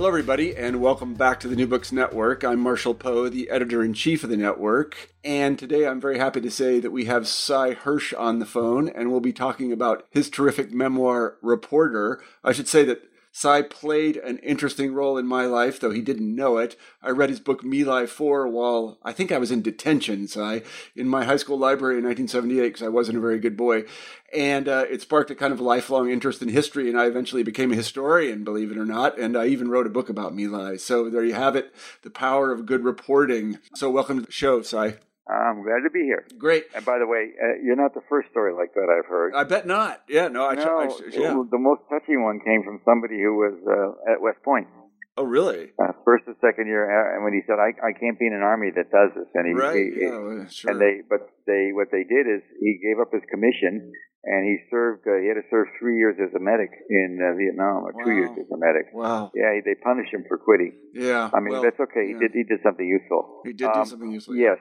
Hello, everybody, and welcome back to the New Books Network. I'm Marshall Poe, the editor in chief of the network. And today I'm very happy to say that we have Sy Hersh on the phone, and we'll be talking about his terrific memoir, Reporter. I should say that Sy played an interesting role in my life, though he didn't know it. I read his book My Lai 4 while I think I was in detention, Sy, in my high school library in 1978 because I wasn't a very good boy. And uh, it sparked a kind of lifelong interest in history, and I eventually became a historian, believe it or not. And I even wrote a book about My Lai. So there you have it the power of good reporting. So welcome to the show, Sy. I'm glad to be here. Great. And by the way, uh, you're not the first story like that I've heard. I bet not. Yeah, no, I, no, I, yeah. The most touching one came from somebody who was uh, at West Point. Oh, really? Uh, first and second year, uh, and when he said, "I, I can't be in an army that does this," and he, right, he, yeah, well, sure. and they, but they, what they did is he gave up his commission, and he served. Uh, he had to serve three years as a medic in uh, Vietnam, or wow. two years as a medic. Wow. Yeah, they punished him for quitting. Yeah. I mean, well, that's okay. He did. He did something useful. He did Um, do something useful. Yes.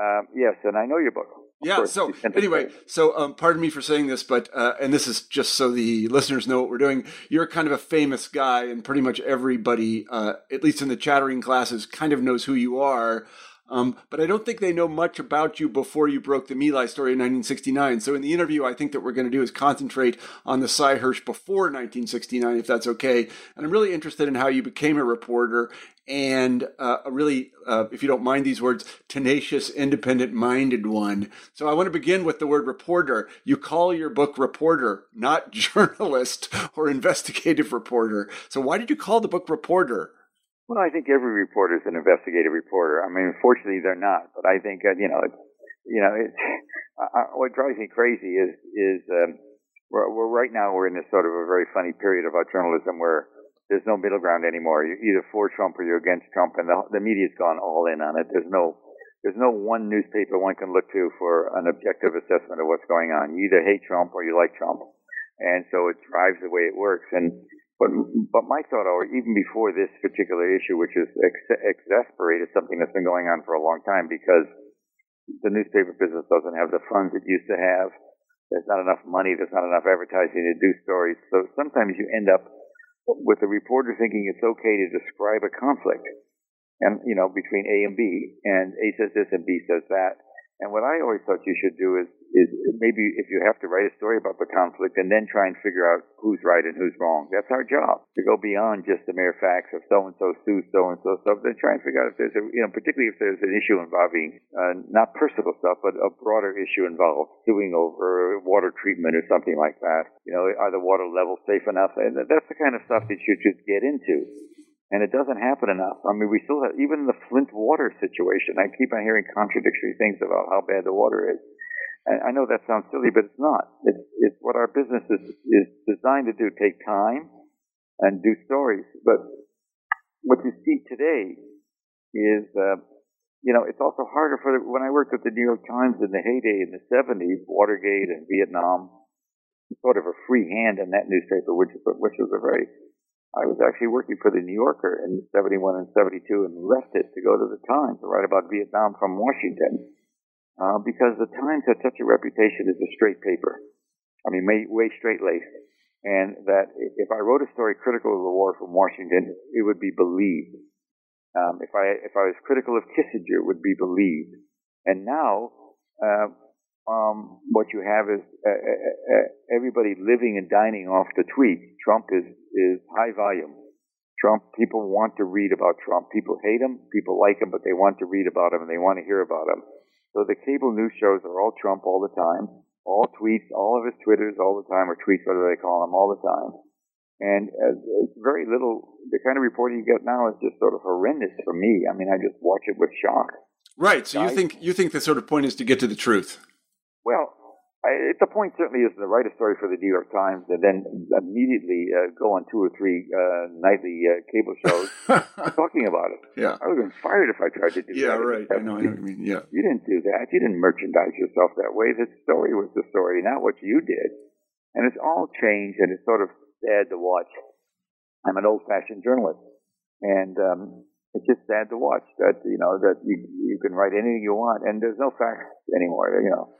Um, yes, and I know your book. Yeah. course, So you sent it to anyway, so um, pardon me for saying this, but uh, and this is just so the listeners know what we're doing. You're kind of a famous guy, and pretty much everybody, uh, at least in the chattering classes, kind of knows who you are. Um, but I don't think they know much about you before you broke the My Lai story in 1969. So in the interview, I think that we're going to do is concentrate on the Sy Hersh before 1969, if that's okay. And I'm really interested in how you became a reporter and uh, a really, uh, if you don't mind these words, tenacious, independent minded one. So I want to begin with the word reporter. You call your book reporter, not journalist or investigative reporter. So why did you call the book reporter? Well, I think every reporter is an investigative reporter. I mean, unfortunately, they're not. But I think uh, you know, you know, it's, uh, what drives me crazy is is um, we're, we're right now we're in this sort of a very funny period of our journalism where there's no middle ground anymore. You're either for Trump or you're against Trump, and the, the media's gone all in on it. There's no there's no one newspaper one can look to for an objective assessment of what's going on. You either hate Trump or you like Trump, and so it drives the way it works. And but but my thought, or even before this particular issue, which is ex- exasperated, something that's been going on for a long time, because the newspaper business doesn't have the funds it used to have. There's not enough money. There's not enough advertising to do stories. So sometimes you end up with the reporter thinking it's okay to describe a conflict, and you know between A and B, and A says this and B says that. And what I always thought you should do is, is maybe if you have to write a story about the conflict and then try and figure out who's right and who's wrong. That's our job to go beyond just the mere facts of so and so sues so and so stuff. Then try and figure out if there's a, you know, particularly if there's an issue involving uh, not personal stuff, but a broader issue involved suing over water treatment or something like that. You know, are the water levels safe enough? And that's the kind of stuff that you should get into and it doesn't happen enough. I mean, we still have even the Flint water situation. I keep on hearing contradictory things about how bad the water is. I know that sounds silly, but it's not. It's it's what our business is is designed to do: take time and do stories. But what you see today is, uh, you know, it's also harder for when I worked at the New York Times in the heyday in the '70s, Watergate and Vietnam, sort of a free hand in that newspaper, which which was a very I was actually working for the New Yorker in 71 and 72 and left it to go to the Times to write about Vietnam from Washington uh, because the Times had such a reputation as a straight paper. I mean, way, straight laced. And that if I wrote a story critical of the war from Washington, it would be believed. Um, if I if I was critical of Kissinger, it would be believed. And now, uh, um, what you have is uh, uh, uh, everybody living and dining off the tweet. Trump is is high volume. Trump, people want to read about Trump. People hate him, people like him, but they want to read about him and they want to hear about him. So the cable news shows are all Trump all the time, all tweets, all of his Twitters all the time, or tweets, whatever they call them, all the time. And uh, it's very little. The kind of reporting you get now is just sort of horrendous for me. I mean, I just watch it with shock. Right. So you think you think the sort of point is to get to the truth. Well, I, the point certainly is to write a story for the New York Times and then immediately uh, go on two or three uh, nightly uh, cable shows talking about it. Yeah. I would have been fired if I tried to do Yeah, that. Yeah, right. I know, I know what you mean. Yeah. You didn't do that. You didn't merchandise yourself that way. The story was the story, not what you did. And it's all changed, and it's sort of sad to watch. I'm an old-fashioned journalist, and um, it's just sad to watch that you know that you you can write anything you want, and there's no facts anymore. You know,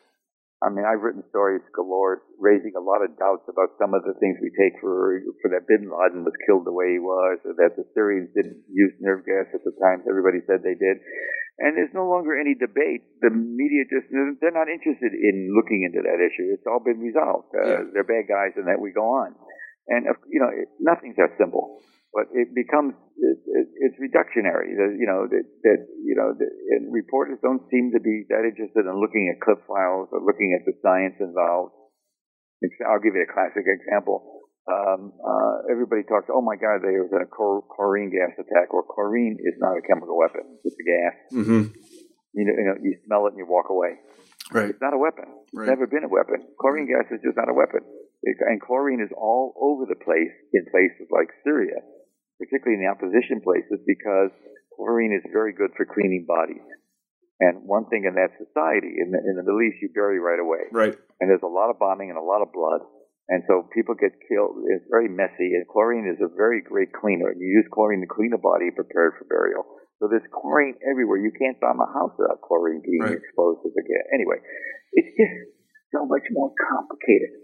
I mean, I've written stories galore, raising a lot of doubts about some of the things we take for for that Bin Laden was killed the way he was, or that the Syrians didn't use nerve gas at the times everybody said they did. And there's no longer any debate. The media just, they're not interested in looking into that issue. It's all been resolved. Uh, Yeah. They're bad guys and that we go on. And, uh, you know, it, nothing's that simple. But it becomes, it, it, it's reductionary. The, you know, that, that you know, the, and reporters don't seem to be that interested in looking at clip files or looking at the science involved. I'll give you a classic example. Um, uh, everybody talks, oh my God, there was a chlor- chlorine gas attack. Well, chlorine is not a chemical weapon. It's a gas. Mm-hmm. You know, you know, you smell it and you walk away. Right. It's not a weapon. Right. It's never been a weapon. Chlorine gas is just not a weapon. It, and chlorine is all over the place in places like Syria, particularly in the opposition places, because chlorine is very good for cleaning bodies. And one thing in that society, in the, in the Middle East, you bury right away Right. and there's a lot of bombing and a lot of blood. And so people get killed. It's very messy, and chlorine is a very great cleaner. You use chlorine to clean a body prepared for burial. So there's chlorine everywhere. You can't bomb a house without chlorine being Right. exposed to the gas. Anyway, it's just so much more complicated,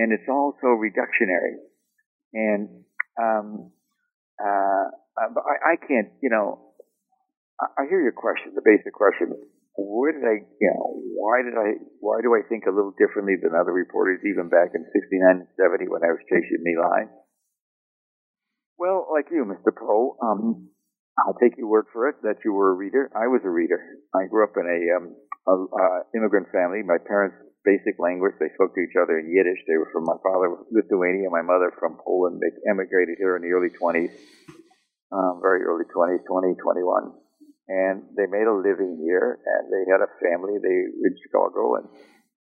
and it's also reductionary. And um, uh, but I, I can't, you know, I, I hear your question, the basic question where did I, you know, why did I, why do I think a little differently than other reporters even back in 69 and 70 when I was chasing Me? Well, like you, Mr. Poe, um, I'll take your word for it that you were a reader. I was a reader. I grew up in a, um, a uh, immigrant family. My parents' basic language, they spoke to each other in Yiddish. They were from my father was Lithuania, my mother from Poland. They emigrated here in the early 20s, um, very early 20s, 20, 21 and they made a living here and they had a family. They in chicago and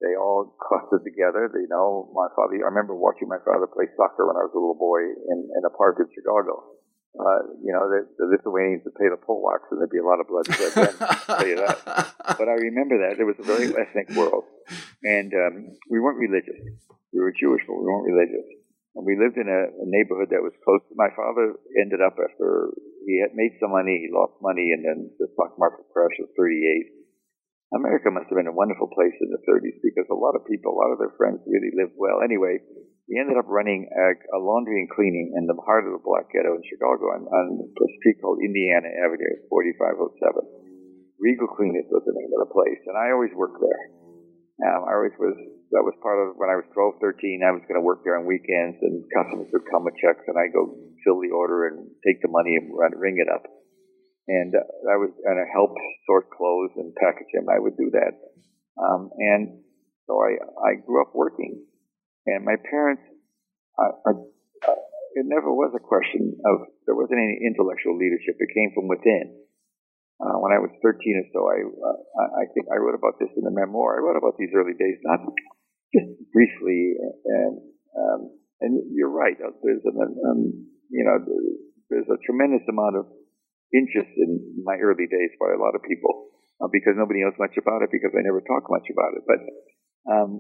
they all clustered together. You know my father. I remember watching my father play soccer when i was a little boy in, in a park in chicago uh, you know the, the lithuanians would pay the polacks and there'd be a lot of blood shed then I'll tell you that but i remember that it was a very ethnic world and um, we weren't religious we were jewish but we weren't religious and we lived in a, a neighborhood that was close. My father ended up after he had made some money, he lost money, and then the stock market crash of 38. America must have been a wonderful place in the 30s because a lot of people, a lot of their friends really lived well. Anyway, he ended up running a, a laundry and cleaning in the heart of the black ghetto in Chicago on, on a street called Indiana Avenue, 4507. Regal Cleaners was the name of the place, and I always worked there. Um, I always was that was part of when I was 12, 13. I was going to work there on weekends, and customers would come with checks, and I go fill the order and take the money and run, ring it up. And uh, I was going to help sort clothes and package them. I would do that, um, and so I I grew up working. And my parents, I, I, uh, it never was a question of there wasn't any intellectual leadership. It came from within. Uh, when I was 13 or so, I, uh, I think I wrote about this in the memoir. I wrote about these early days, not just briefly, and um, and you're right. uh, There's an, um, you know, there's a tremendous amount of interest in my early days by a lot of people uh, because nobody knows much about it because I never talk much about it. But um,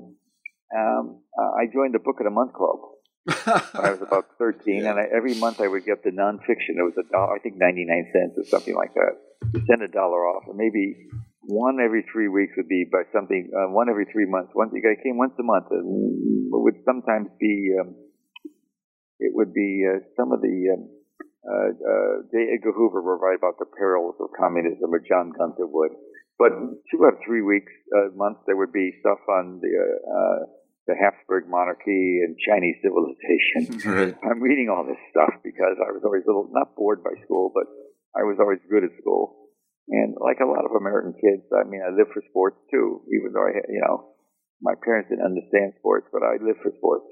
um, uh, I joined the Book of the Month Club when I was about 13, and I, every month I would get the nonfiction. It was a dollar, I think 99 cents or something like that. You send a dollar off, and maybe one every three weeks would be by something. Uh, one every three months. Once you guys came once a month, and it would sometimes be. Um, it would be uh, some of the. Um, uh, uh, J. Edgar Hoover would write about the perils of communism, or John Gunther would. But two or three weeks, uh, months, there would be stuff on the uh, uh, the Habsburg monarchy and Chinese civilization. right. I'm reading all this stuff because I was always a little not bored by school, but I was always good at school. And like a lot of American kids, I mean, I live for sports too, even though I, you know, my parents didn't understand sports, but I lived for sports.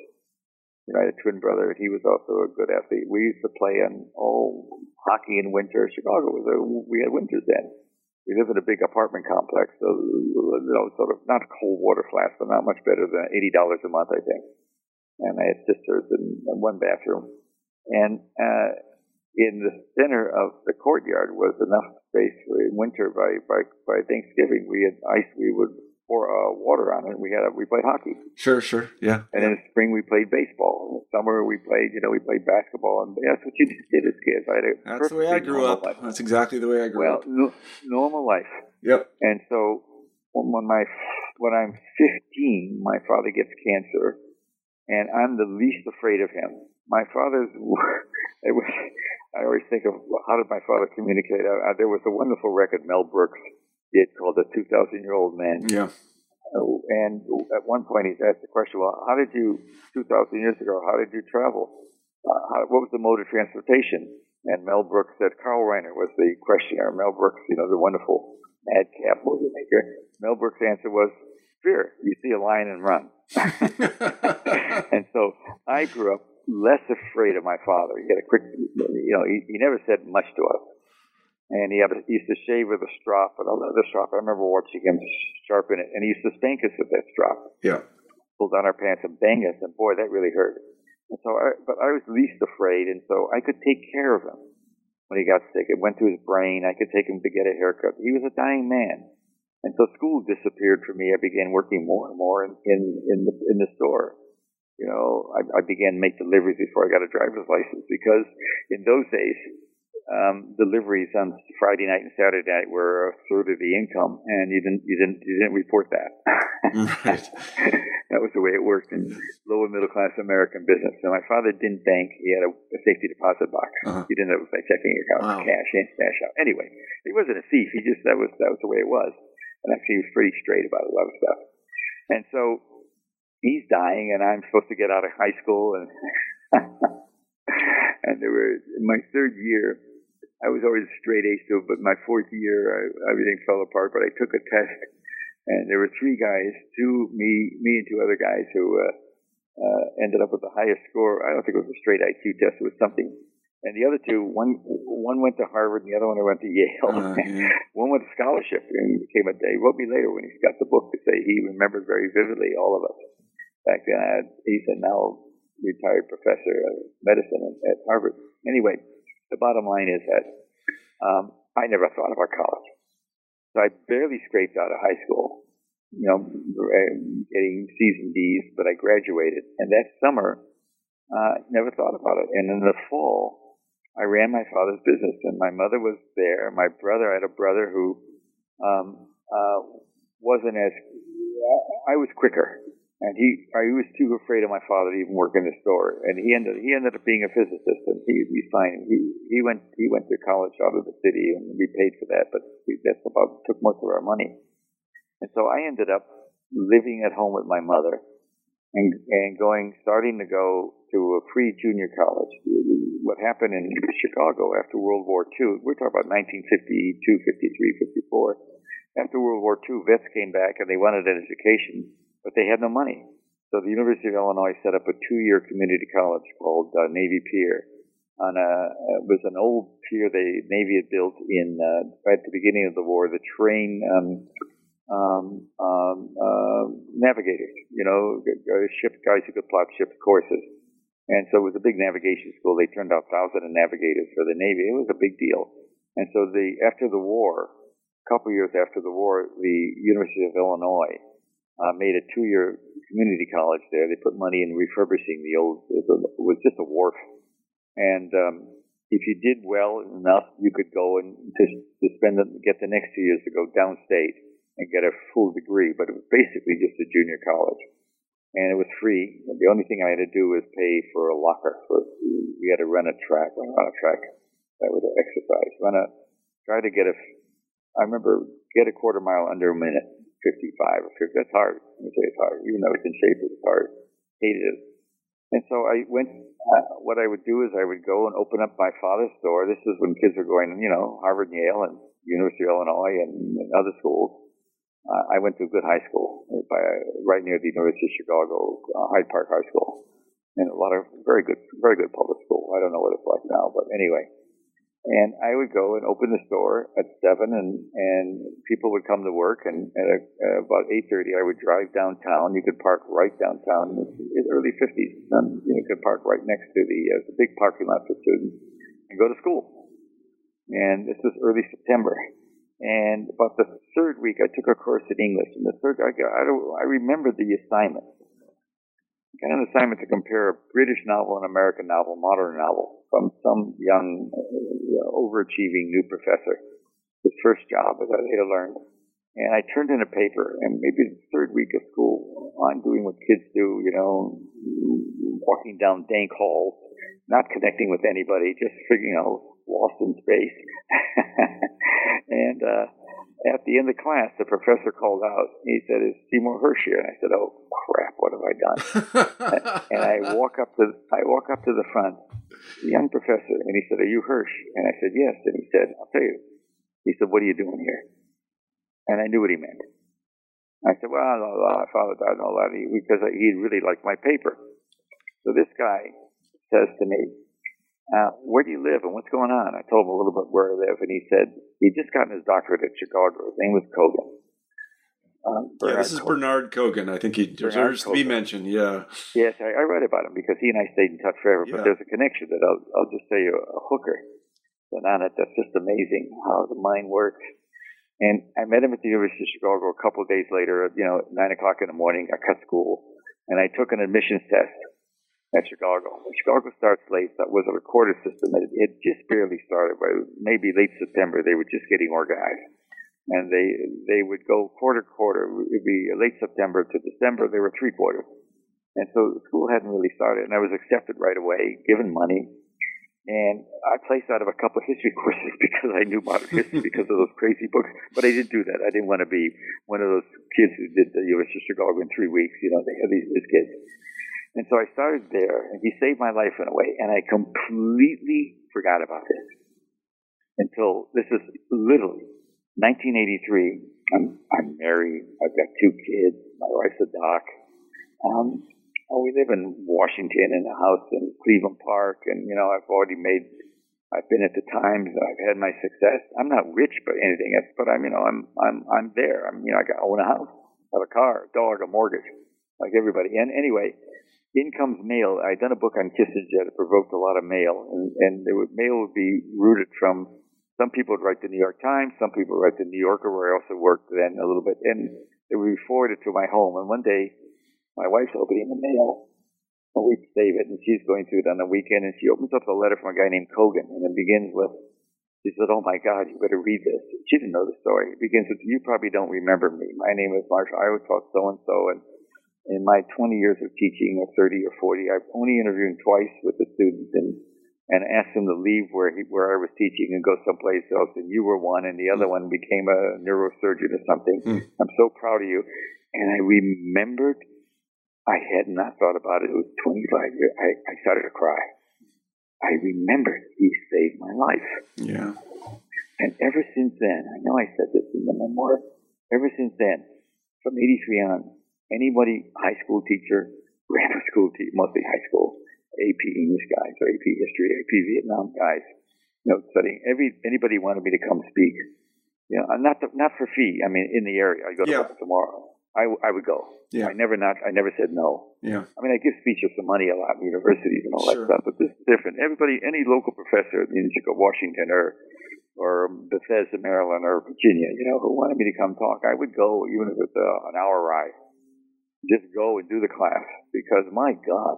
You know, I had a twin brother, and he was also a good athlete. We used to play on oh hockey in winter. Chicago was a we had winters then, we live in a big apartment complex, so you know, sort of not cold water flats, but not much better than eighty dollars a month, I think. And I had sisters and one bathroom, and uh, in the center of the courtyard was enough space for in winter by by by Thanksgiving we had ice we would pour uh, water on it. We had a, we played hockey. Sure, sure, yeah. And in the spring we played baseball. In the summer we played, you know, we played basketball, and that's what you did as kids. I had that's the way I grew up. Life. That's exactly the way I grew well, up. Well, no, normal life. Yep. And so when my when I'm 15, my father gets cancer, and I'm the least afraid of him. My father's it was. I always think of how did my father communicate? Uh, there was a wonderful record Mel Brooks did called The 2,000 Year Old Man. Yeah. Uh, and at one point he asked the question, well, how did you, 2,000 years ago, how did you travel? Uh, how, what was the mode of transportation? And Mel Brooks said, Carl Reiner was the questioner. Mel Brooks, you know, the wonderful madcap movie maker. Mel Brooks' answer was, fear. You see a lion and run. and so I grew up less afraid of my father. He had a quick, you know, he, he never said much to us and he, had, he used to shave with a strop, but a leather strop. I remember watching him sharpen it, and he used to spank us with that strop. Yeah. Pull down our pants and bang us, and boy, that really hurt. And so, I, but I was least afraid, and so I could take care of him when he got sick. It went to his brain. I could take him to get a haircut. He was a dying man, and so school disappeared for me. I began working more and more in in, in the in the store. You know, I, I began to make deliveries before I got a driver's license because in those days um, deliveries on Friday night and Saturday night were a third of the income, and you didn't you didn't you didn't report that. right. that was the way it worked in lower middle class American business. So my father didn't bank; he had a, a safety deposit box. Uh-huh. He didn't have a checking account, wow. cash in, cash out. Anyway, he wasn't a thief. He just that was that was the way it was, and actually he was pretty straight about a lot of stuff. And so he's dying, and I'm supposed to get out of high school and. and there were in my third year I was always a straight A student, but my fourth year, I, everything fell apart. But I took a test, and there were three guys, two me, me and two other guys who uh, uh, ended up with the highest score. I don't think it was a straight IQ test; it was something. And the other two, one one went to Harvard, and the other one went to Yale. Uh, yeah. one went to scholarship, and became a. He wrote me later when he got the book to say he remembered very vividly all of us back then. I had, he's a now retired professor of medicine at Harvard. Anyway the bottom line is that um, I never thought about college. So I barely scraped out of high school, you know, getting C's and D's, but I graduated. And that summer, uh, never thought about it. And in the fall, I ran my father's business, and my mother was there. My brother, I had a brother who um, uh, wasn't as I was quicker and he I was too afraid of my father to even work in the store. And he ended he ended up being a physicist, and he he's fine. He he went he went to college out of the city, and we paid for that, but we, that's about took most of our money. And so I ended up living at home with my mother, and and going starting to go to a free junior college. What happened in Chicago after World War II? We're talking about 1952, 53, 54. After World War II, vets came back and they wanted an education but they had no money. So the University of Illinois set up a two-year community college called uh, Navy Pier. On a, it was an old pier the Navy had built in uh, right at the beginning of the war. The train um, um, um, uh, navigators, you know, ship guys who could plot ship courses. And so it was a big navigation school. They turned out thousands of navigators for the Navy. It was a big deal. And so the after the war, a couple years after the war, the University of Illinois uh, made a two-year community college there. They put money in refurbishing the old. It was just a wharf, and um, if you did well enough, you could go and to, to spend the, get the next two years to go downstate and get a full degree. But it was basically just a junior college, and it was free. The only thing I had to do was pay for a locker. For we had to run a track, run a track. That was exercise. Run a try to get a. I remember get a quarter mile under a minute 55 or 50. That's hard. Let me say it's hard. Even though it's in shape, it's hard. Hated it. And so I went, uh, what I would do is I would go and open up my father's store. This is when kids were going, you know, Harvard and Yale and University of Illinois and, and other schools. Uh, I went to a good high school by, right near the University of Chicago, uh, Hyde Park High School. And a lot of very good, very good public school. I don't know what it's like now, but anyway. And I would go and open the store at seven, and and people would come to work. And at uh, about eight thirty, I would drive downtown. You could park right downtown. In the early fifties, um, you could park right next to the uh, the big parking lot for students and go to school. And this was early September. And about the third week, I took a course in English. And the third, I, I, I remember the assignment. I got an assignment to compare a British novel and American novel, modern novel, from some young, uh, overachieving new professor. His first job, as I later learned. And I turned in a paper, and maybe the third week of school, I'm doing what kids do, you know, walking down dank halls, not connecting with anybody, just figuring out lost in space. and uh, at the end of class, the professor called out. He said, "Is Seymour Hersh here?" And I said, "Oh crap, what have I done?" and I walk up to I walk up to the front, the young professor, and he said, "Are you Hersh?" And I said, "Yes." And he said, "I'll tell you." He said, "What are you doing here?" And I knew what he meant. I said, "Well, no, no, I followed that and all that," because he really liked my paper. So this guy says to me, uh, where do you live and what's going on? I told him a little bit where I live, and he said he'd just gotten his doctorate at Chicago. His name was Kogan. Um, yeah, this is Kogan. Bernard Kogan. I think he deserves to be mentioned. Yeah. Yes, I, I, read about him because he and I stayed in touch forever. Yeah. But there's a connection that I'll, I'll just say a, a hooker. And on it, that's just amazing how the mind works. And I met him at the University of Chicago a couple of days later. You know, nine o'clock in the morning. I cut school, and I took an admissions test at Chicago. When Chicago starts late, that was a recorded system. It, it just barely started. By maybe late September, they were just getting organized and they they would go quarter quarter. It'd be late September to December. They were three quarters, and so the school hadn't really started. And I was accepted right away, given money, and I placed out of a couple of history courses because I knew modern history because of those crazy books. But I didn't do that. I didn't want to be one of those kids who did the University of Chicago in three weeks. You know, they have these, these kids. And so I started there, and he saved my life in a way, and I completely forgot about this until this is literally 1983. I'm, I'm married. I've got two kids. My wife's a doc. Um, oh, we live in Washington in a house in Cleveland Park, and you know I've already made. I've been at the Times. I've had my success. I'm not rich, but anything else. But I'm, you know, I'm, I'm, I'm there. I'm, you know, I own a house, have a car, a dog, a mortgage, like everybody. And anyway, in comes mail. I'd done a book on Kissinger that provoked a lot of mail, and, and would, mail would be routed from some people would write the New York Times, some people would write the New Yorker, where I also worked then a little bit, and it would be forwarded to my home. And one day, my wife's opening the mail, and we'd save it, and she's going through it on the weekend, and she opens up a letter from a guy named Kogan, and it begins with, she said, "Oh my God, you better read this." She didn't know the story. It begins with, "You probably don't remember me. My name is Marshall. I was taught so and so, and in my 20 years of teaching, or 30 or 40, I've only interviewed twice with the students, and and asked them to leave where he, where I was teaching and go someplace else. And you were one, and the other one became a neurosurgeon or something. Mm. I'm so proud of you. And I remembered, I had not thought about it. It was 25 years. I, I started to cry. I remembered he saved my life. Yeah. And ever since then, I know I said this in the memoir. Ever since then, from 83 on, anybody, high school teacher, grammar school teacher, mostly high school, AP English guys or AP History, AP Vietnam guys, you know, studying. Every anybody wanted me to come speak. You know, uh, not the, not for fee. I mean, in the area, I go to yeah. tomorrow. I, I would go. Yeah. I never not. I never said no. Yeah. I mean, I give speeches for money a lot in universities and all sure. that stuff, but this is different. Everybody, any local professor in Chicago, Washington, or or Bethesda, Maryland, or Virginia, you know, who wanted me to come talk, I would go, even if it's a, an hour ride. Just go and do the class because, my God,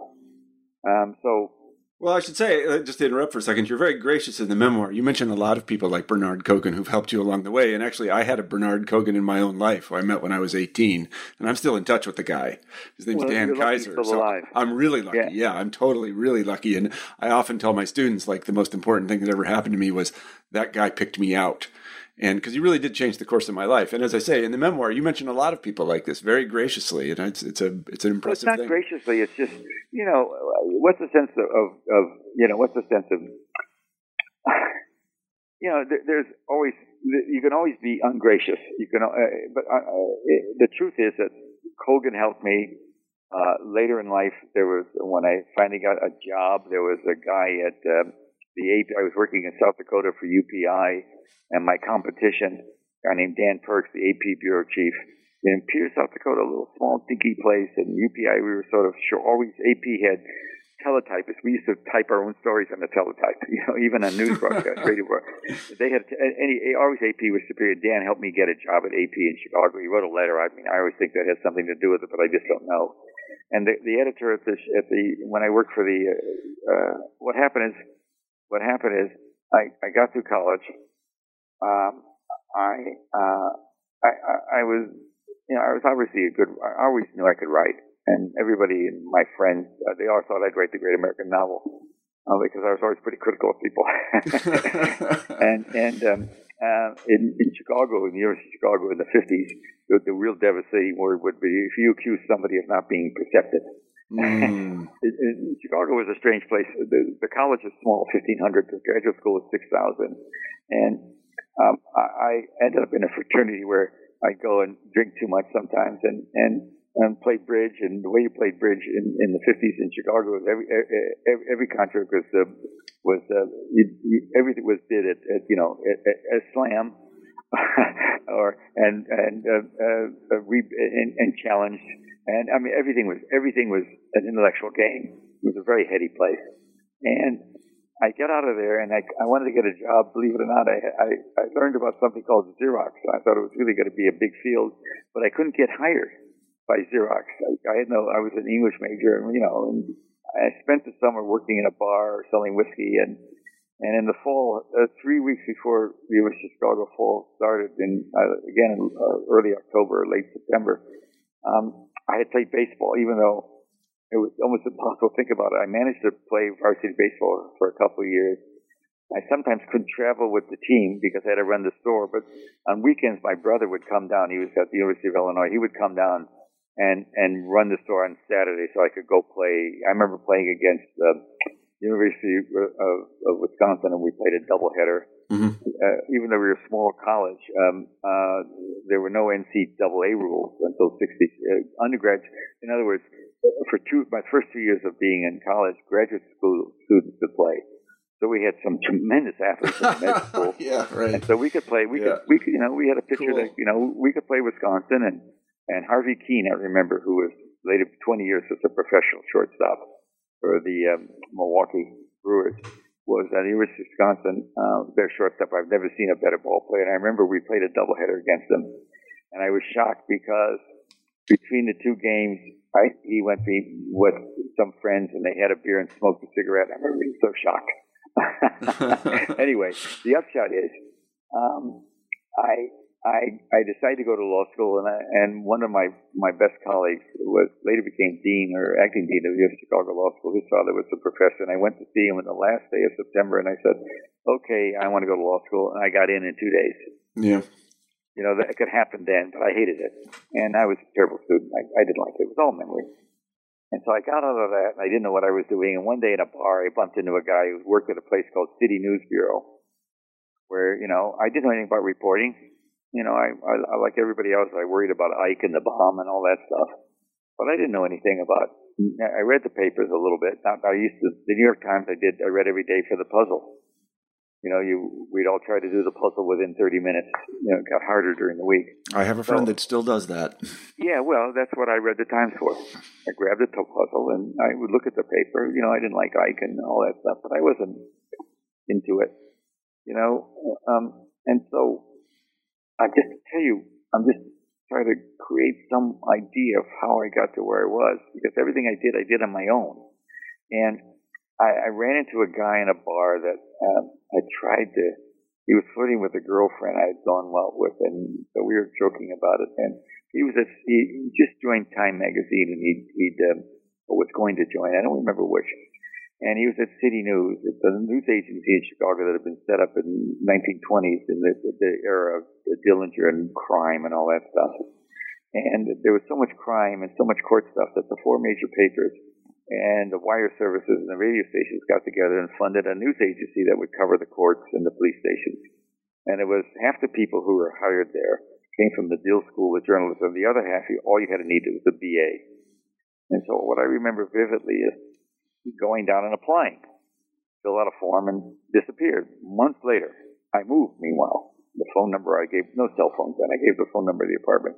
um, so well, I should say, uh, just to interrupt for a second, you're very gracious in the memoir. You mentioned a lot of people like Bernard Kogan who've helped you along the way. And actually, I had a Bernard Kogan in my own life who I met when I was 18, and I'm still in touch with the guy. His name's well, Dan Kaiser. So alive. I'm really lucky. Yeah. yeah, I'm totally, really lucky. And I often tell my students, like, the most important thing that ever happened to me was that guy picked me out and because you really did change the course of my life. And as I say in the memoir, you mention a lot of people like this very graciously, and it's it's a it's an impressive. Well, it's not thing. graciously. It's just you know what's the sense of, of, of you know what's the sense of you know there, there's always you can always be ungracious. You can, uh, but uh, it, the truth is that Kogan helped me. Uh, later in life, there was when I finally got a job. There was a guy at uh, the AP, I was working in South Dakota for UPI, and my competition, a guy named Dan Perks, the AP bureau chief, in Pierre, South Dakota, a little small dinky place, and UPI, we were sort of sure always AP had teletypists. We used to type our own stories on the teletype, you know, even on news broadcast, radio broadcast. They had any always AP was superior. Dan helped me get a job at AP in Chicago. He wrote a letter. I mean, I always think that has something to do with it, but I just don't know. And the, the editor at the at the when I worked for the uh, what happened is what happened is I I got through college. Um, I uh, I I I was you know I was obviously a good. I always knew I could write and everybody, and my friends, uh, they all thought I'd write the great American novel uh, because I was always pretty critical of people. and and um, uh, in, in Chicago, in the University of Chicago in the 50s, the, the real devastating word would be if you accuse somebody of not being perceptive. Mm. Chicago was a strange place. The, the college is small, 1,500. The graduate school is 6,000. And um, I, I ended up in a fraternity where I go and drink too much sometimes. And, and and played bridge. And the way you played bridge in, in the 50s in Chicago, every every, every contract was uh, was uh, you, you, everything was bid at, at you know a slam or and and uh, uh, re- and, and challenged. And I mean everything was everything was an intellectual game. It was a very heady place. And I get out of there and I, I wanted to get a job. Believe it or not, I, I, I learned about something called Xerox. I thought it was really going to be a big field, but I couldn't get hired by Xerox. I, I had no, I was an English major, and you know, and I spent the summer working in a bar selling whiskey, and and in the fall, uh, three weeks before the Chicago fall started, in uh, again in uh, early October, late September, um, I had played baseball, even though it was almost impossible to think about it. I managed to play varsity baseball for a couple of years. I sometimes couldn't travel with the team because I had to run the store, but on weekends my brother would come down. He was at the University of Illinois. He would come down and and run the store on Saturday so I could go play. I remember playing against the University of, of Wisconsin, and we played a doubleheader. Mm-hmm. Uh, even though we were a small college, um, uh, there were no NCAA rules until 60 uh, undergrads. In other words, for two my first two years of being in college, graduate school students could play. So we had some tremendous athletes in med school. yeah, right. And so we could play. We yeah. could. We could. You know, we had a pitcher cool. that you know we could play Wisconsin and and Harvey Kuenn, I remember, who was later 20 years as a professional shortstop for the um, Milwaukee Brewers, was at the University of Wisconsin, uh, their shortstop. I've never seen a better ball player. And I remember we played a doubleheader against them. And I was shocked because between the two games, I, he went with some friends and they had a beer and smoked a cigarette. I remember being so shocked. anyway, the upshot is, um, I I, I decided to go to law school, and I, and one of my, my best colleagues was later became dean or acting dean of the Chicago Law School. His father was a professor, and I went to see him on the last day of September, and I said, "Okay, I want to go to law school," and I got in in two days. Yeah. You know, that could happen then, but I hated it, and I was a terrible student. I, I didn't like it. It was all memory. And so I got out of that, and I didn't know what I was doing. And one day in a bar, I bumped into a guy who worked at a place called City News Bureau, where you know I didn't know anything about reporting you know, I, I, I like everybody else, I worried about Ike and the bomb and all that stuff. But I didn't know anything about. I read the papers a little bit. I, I used to the New York Times. I did. I read every day for the puzzle. You know, you we'd all try to do the puzzle within 30 minutes. You know, it got harder during the week. I have a friend so, that still does that. Yeah, well, that's what I read the Times for. I grabbed the puzzle and I would look at the paper. You know, I didn't like Ike and all that stuff, but I wasn't into it. You know, um, and so I just to tell you, I'm just trying to create some idea of how I got to where I was because everything I did, I did on my own. And I, I ran into a guy in a bar that uh, had tried to. He was flirting with a girlfriend I had gone well with, and so we were joking about it. And he was a, he just joined Time magazine, and he he'd um, was going to join. I don't remember which and he was at City News. A news agency in Chicago that had been set up in 1920s in the, the era of Dillinger and crime and all that stuff. And there was so much crime and so much court stuff that the four major papers and the wire services and the radio stations got together and funded a news agency that would cover the courts and the police stations. And it was half the people who were hired there came from the Medill School of Journalism. The other half, all you had to need was a BA. And so what I remember vividly is going down and applying. filled out a form, and disappeared. Months later, I moved. Meanwhile, the phone number I gave no cell phones then. I gave the phone number of the apartment,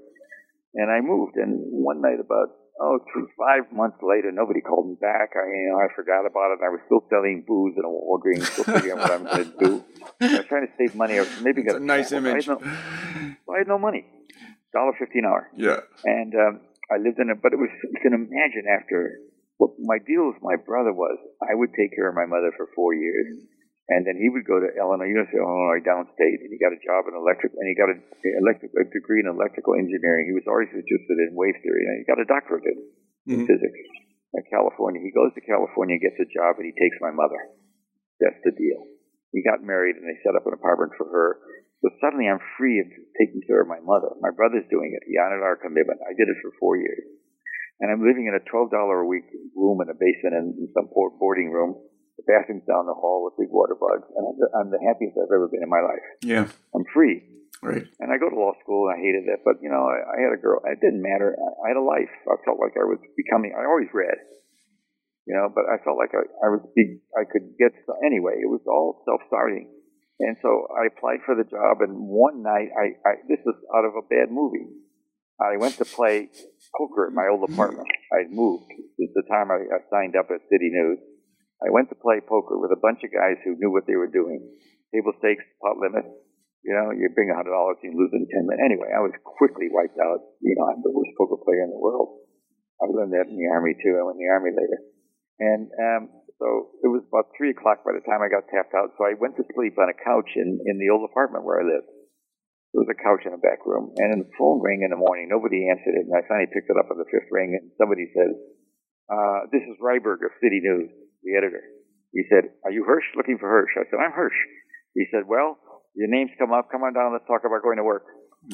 and I moved. And one night, about oh, two, five months later, nobody called me back. I, you know, I forgot about it. I was still selling booze in a Walgreens, still figuring out what I'm going to do. I was trying to save money. I was maybe got a nice image. I had no, I had no money. Dollar fifty an hour, Yeah. and um, I lived in it. But it was you can imagine after what my deal with my brother was. I would take care of my mother for four years. And then he would go to Illinois, University of Illinois, downstate, and he got a job in electric, and he got a, electric, a degree in electrical engineering. He was always interested in wave theory, and he got a doctorate in Mhm. physics at California. He goes to California, gets a job, and he takes my mother. That's the deal. He got married, and they set up an apartment for her. So suddenly, I'm free of taking care of my mother. My brother's doing it. He honored our commitment. I did it for four years, and I'm living in a twelve dollar a week room in a basement in, in some poor boarding room. The bathroom's down the hall with big water bugs, and I'm the, I'm the happiest I've ever been in my life. Yeah. I'm free. Right. And I go to law school, and I hated it. But you know, I, I had a girl. It didn't matter. I, I had a life. I felt like I was becoming. I always read, you know, but I felt like I, I was. Be, I could get anyway. It was all self-starting, and so I applied for the job. And one night, I, I this was out of a bad movie. I went to play poker at my old apartment. I'd moved. Was the time I, I signed up at City News. I went to play poker with a bunch of guys who knew what they were doing. Table stakes, pot limit. You know, you bring a hundred dollars, you lose in ten minutes. Anyway, I was quickly wiped out. You know, I'm the worst poker player in the world. I learned that in the army too. I went in the army later, and um, so it was about three o'clock by the time I got tapped out. So I went to sleep on a couch in in the old apartment where I lived. There was a couch in the back room, and the phone rang in the morning. Nobody answered it, and I finally picked it up on the fifth ring, and somebody said, uh, "This is Ryberg of City News, the editor." He said, "Are you Hersh? Looking for Hersh?" I said, "I'm Hersh." He said, "Well, your name's come up. Come on down. Let's talk about going to work."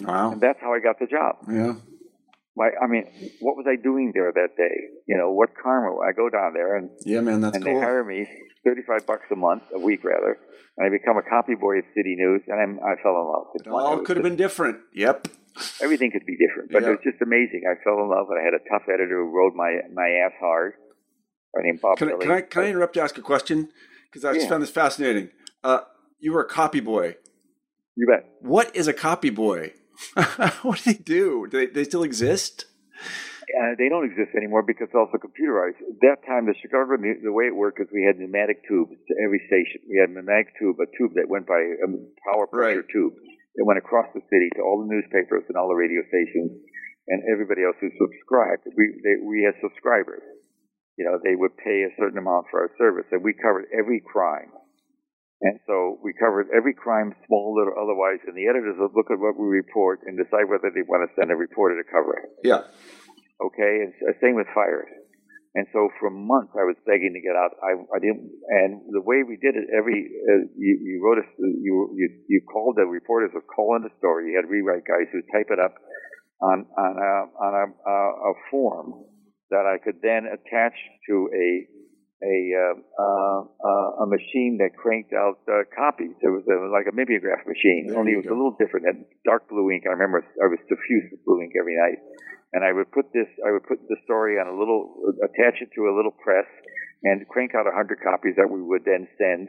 Wow. And that's how I got the job. Yeah. My, I mean, what was I doing there that day? You know, what karma? I go down there and Yeah, man. That's and cool. they hire me thirty-five bucks a month, a week rather, and I become a copy boy at City News, and I'm, I fell in love. It all could have been different. Yep. everything could be different, but Yeah. it was just amazing. I fell in love, and I had a tough editor who rode my my ass hard. Her name Bob Can I, can I can I interrupt to ask a question? Because I just Yeah. found this fascinating. Uh, you were a copy boy. You bet. What is a copy boy? what do they do? Do they, they still exist? Uh, they don't exist anymore because it's also computerized. At that time, the Chicago, the, way it worked is we had pneumatic tubes to every station. We had a pneumatic tube, a tube that went by a power pressure Right. tube. It went across the city to all the newspapers and all the radio stations and everybody else who subscribed. We, they, we had subscribers. You know, they would pay a certain amount for our service, and we covered every crime. And so we covered every crime, small, little, otherwise, and the editors would look at what we report and decide whether they want to send a reporter to cover it Yeah. okay? And same with fires. And so for months I was begging to get out. I, I didn't, and the way we did it, every uh, you, you wrote a, you you you called the reporters would call in the story. You had rewrite guys who type it up on on a on a, a, a form that I could then attach to a a uh, uh, uh, a machine that cranked out uh, copies. It was, uh like a mimeograph machine, There only it was a little different. It had dark blue ink. I remember I was suffused with blue ink every night and I would put this, I would put the story on a little, attach it to a little press, and crank out a hundred copies that we would then send,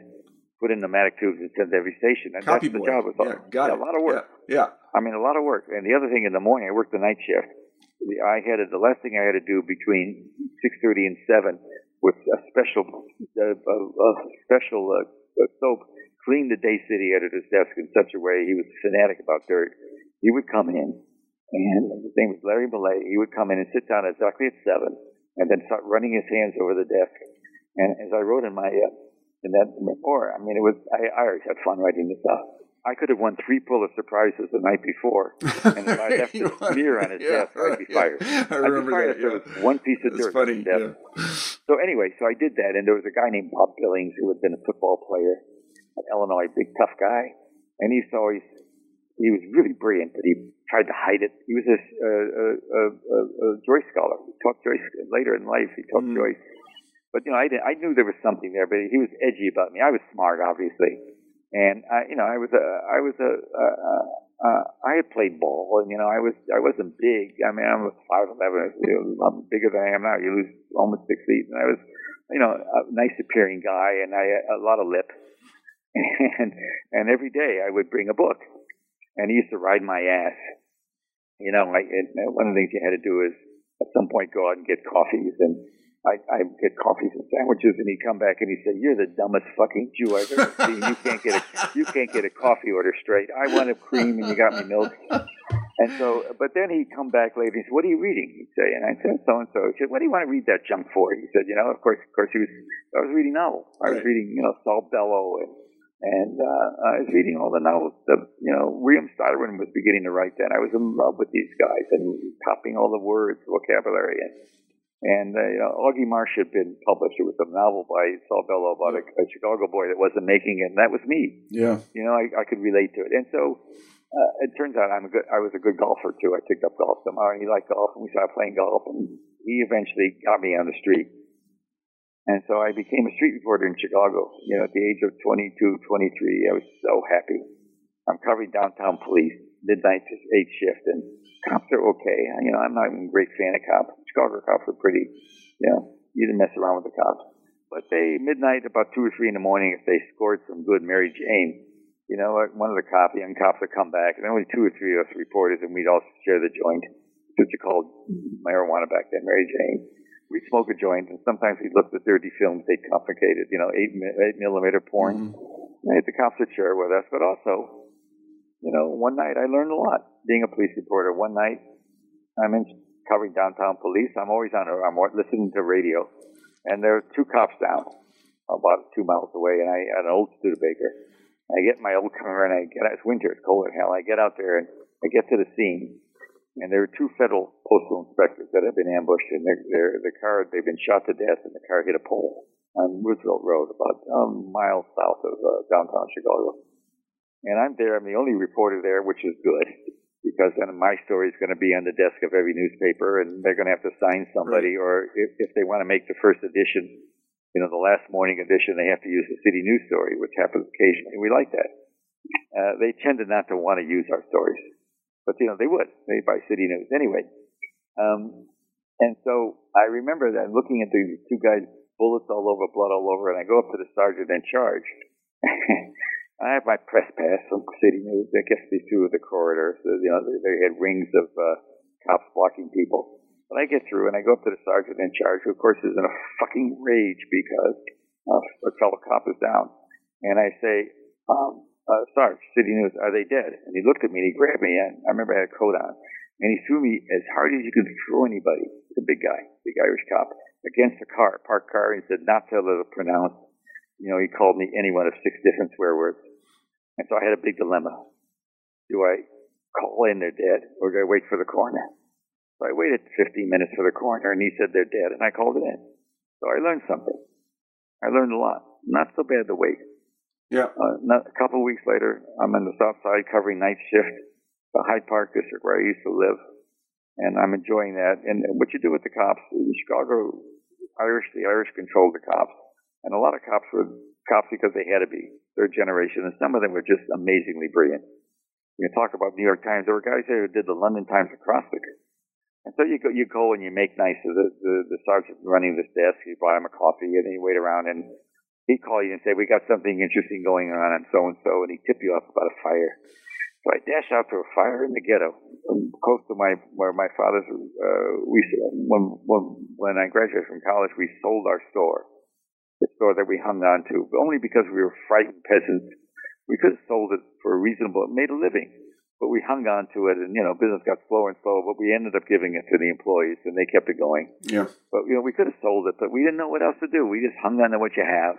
put in pneumatic tubes and send to every station. And Copy that's boy. the job. Yeah, got yeah, it. a lot of work. Yeah. I mean, a lot of work. And the other thing in the morning, I worked the night shift. The- I had a, the last thing I had to do between six thirty and seven with a special, uh, a, a special uh, soap, clean the day city editor's desk in such a way he was fanatic about dirt. He would come in, and his name was Larry Millay. He would come in and sit down exactly at seven, and then start running his hands over the desk. And as I wrote in my uh, in that memoir, I mean, it was I, I always had fun writing this stuff. I could have won three Pulitzer prizes the night before, and if I left a smear on his Yeah, desk, I'd be yeah. fired. I I'd be remember fired that. if there Yeah. was one piece of It's dirt funny. on his desk. Yeah. So anyway, so I did that, and there was a guy named Bob Billings who had been a football player at Illinois, big tough guy, and he's always he was really brilliant, but he tried to hide it. He was a, a, a, a, a Joyce scholar. He taught Joyce later in life. He taught Mm. Joyce, but you know, I didn't, I knew there was something there, but he was edgy about me. I was smart, obviously, and I, you know, I was a, I was a. Uh, uh, I had played ball, and you know, I was I wasn't big. I mean, I'm five eleven. I'm bigger than I am now. You lose almost six feet, and I was you know, a nice appearing guy, and I a lot of lip, and and every day I would bring a book, and he used to ride my ass. You know, like one of the things you had to do is at some point go out and get coffees and I, I get coffees and sandwiches, and he'd come back and he'd say, "You're the dumbest fucking Jew I've ever seen. You can't get a you can't get a coffee order straight. I wanted cream, and you got me milk." And so, but then he'd come back later. He said, "What are you reading?" He'd say, and I said, "So and so." He said, "What do you want to read that junk for?" He said, "You know, of course, of course, he was. I was reading novels. I was reading, you know, Saul Bellow and." And uh, I was reading all the novels that, you know, William Styron was beginning to write then. I was in love with these guys and copying all the words, vocabulary. And and uh, you know, Augie March had been published. It was a novel by Saul Bellow about a, a Chicago boy that wasn't making it, and that was me. Yeah. You know, I, I could relate to it. And so uh, it turns out I'm a good. I was a good golfer too. I picked up golf somehow, and he liked golf, and we started playing golf. And he eventually got me on the street. And so I became a street reporter in Chicago. You know, at the age of 22, 23, I was so happy. I'm covering downtown police, midnight to eight shift, and cops are okay. You know, I'm not even a great fan of cops. Chicago cops are pretty, you know, you didn't mess around with the cops. But they, midnight, about two or three in the morning, if they scored some good Mary Jane, you know, one of the cop, young cops would come back, and only two or three of us reporters, and we'd all share the joint, which you called marijuana back then, Mary Jane. We'd smoke a joint, and sometimes we'd look at the dirty films they'd confiscated, you know, eight, eight millimeter porn. Mm-hmm. The cops would share with us, but also, you know, one night I learned a lot being a police reporter, one night I'm in covering downtown police. I'm always on. I'm listening to radio, and there are two cops down, about two miles away, and I an old Studebaker. I get my old car and I get. It's winter. It's cold as hell. I get out there and I get to the scene, and there are two federal postal inspectors that have been ambushed, and they're, they're, the car they've been shot to death, and the car hit a pole on Roosevelt Road, about a mile south of uh, downtown Chicago. And I'm there. I'm the only reporter there, which is good because then my story is going to be on the desk of every newspaper and they're going to have to sign somebody right. or if, if they want to make the first edition you know the last morning edition they have to use the city news story which happens occasionally we like that uh, they tended not to want to use our stories but you know they would they buy city news anyway um, and so i remember that looking at the two guys bullets all over blood all over and i go up to the sergeant in charge I have my press pass from City News. That gets me through the corridors. You know, they had rings of uh, cops blocking people. But I get through and I go up to the sergeant in charge, who of course is in a fucking rage because uh, a fellow cop is down. And I say, um, uh, Sarge, City News, are they dead? And he looked at me and he grabbed me. And I remember I had a coat on. And he threw me as hard as you could throw anybody, the big guy, big Irish cop, against a car, parked car. And he said, not to let it pronounce you know, he called me any one of six different swear words. And so I had a big dilemma. Do I call in they're dead or do I wait for the coroner? So I waited 15 minutes for the coroner and he said they're dead and I called it in. So I learned something. I learned a lot. Not so bad to wait. Yeah. Uh, not, a couple of weeks later, I'm on the south side covering night shift, the Hyde Park district where I used to live. And I'm enjoying that. And what you do with the cops, in Chicago, Irish, the Irish controlled the cops. And a lot of cops were cops because they had to be, third generation, and some of them were just amazingly brilliant. You talk about New York Times, there were guys there who did the London Times acrostic. And so you go, you go and you make nice of the, the, the sergeant running this desk. You buy him a coffee and then you wait around and he'd call you and say, we got something interesting going on and so and so, and he'd tip you off about a fire. So I dash out to a fire in the ghetto, close to my where my father's. Uh, we when when when I graduated from college, we sold our store, the store that we hung on to, only because we were frightened peasants. We could have sold it for a reasonable, made a living, but we hung on to it, and you know, business got slower and slower. But we ended up giving it to the employees, and they kept it going. Yeah. But you know, we could have sold it, but we didn't know what else to do. We just hung on to what you have.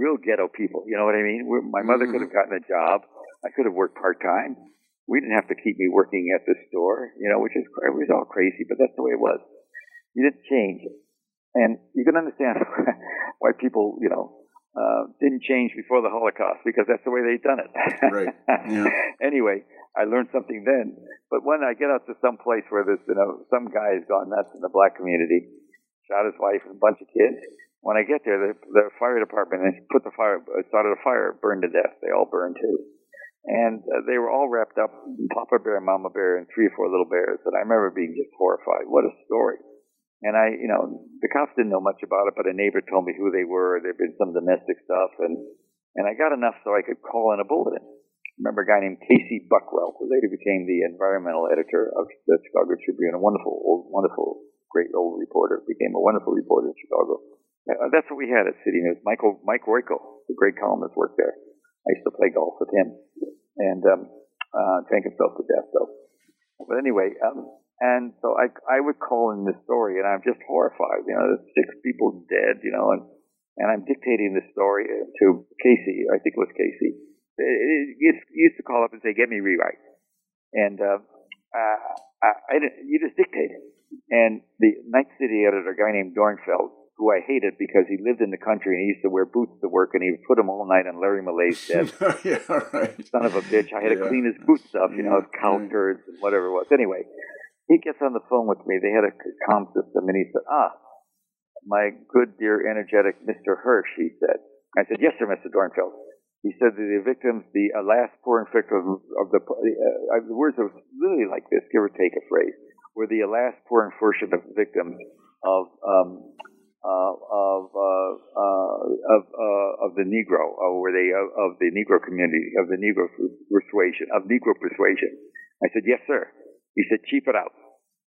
Real ghetto people, you know what I mean? We're, my mother mm-hmm. could have gotten a job. I could have worked part time. We didn't have to keep me working at the store, you know, which is it was all crazy, but that's the way it was. You didn't change. And you can understand why people, you know, uh, didn't change before the Holocaust because that's the way they'd done it. right. Yeah. anyway, I learned something then. But when I get out to some place where there's, you know, some guy has gone nuts in the black community, shot his wife and a bunch of kids. When I get there, the, the fire department they put the fire, started a fire, burned to death. They all burned too. And uh, they were all wrapped up, Papa Bear, Mama Bear, and three or four little bears. And I remember being just horrified. What a story And I, you know, the cops didn't know much about it, but a neighbor told me who they were. There'd been some domestic stuff, and and I got enough so I could call in a bulletin. I remember a guy named Casey Bukro, who later became the environmental editor of the Chicago Tribune, a wonderful, old, wonderful, great old reporter, became a wonderful reporter in Chicago. Uh, that's what we had at City News. Michael Mike Royko, the great columnist, worked there. I used to play golf with him, and um, uh, drank himself to death though. But anyway, um, and so I I would call in this story, and I'm just horrified. You know, there's six people dead. You know, and and I'm dictating the story to Casey. I think it was Casey. He used to call up and say, "Get me rewrite," and uh, uh, I, I you just dictate it. And the Night City editor, a guy named Dornfeld, who I hated because he lived in the country and he used to wear boots to work and he would put them all night on Larry Millay's desk. yeah, right. Son of a bitch. I had to clean his boot stuff, you know, his cow turds and whatever it was. Anyway, he gets on the phone with me. They had a comm system and he said, ah, my good, dear, energetic Mr. Hersh, he said. I said, yes, sir, Mr. Dornfeld. He said that the victims, the uh, last poor victims of the, uh, the words are really like this, give or take a phrase, were the last poor unfortunate victims of um, uh, of uh, uh, of uh, of the Negro, or were they of, of, the Negro community, of the Negro persuasion, of Negro persuasion? I said, yes, sir. He said, cheap it out.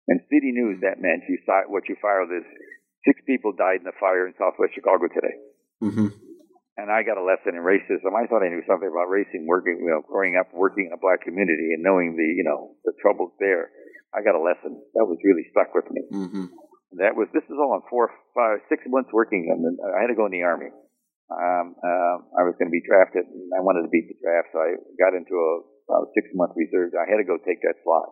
And City News, that meant you saw what you filed is six people died in a fire in Southwest Chicago today. Mm-hmm. And I got a lesson in racism. I thought I knew something about racing, working, you know, growing up, working in a black community, and knowing the, you know, the troubles there. I got a lesson that was really stuck with me. Mm-hmm that was this is all on four, five, six months working, and I had to go in the army. Um, uh, I was going to be drafted, and I wanted to beat the draft, so I got into a, a six month reserve. I had to go take that slot.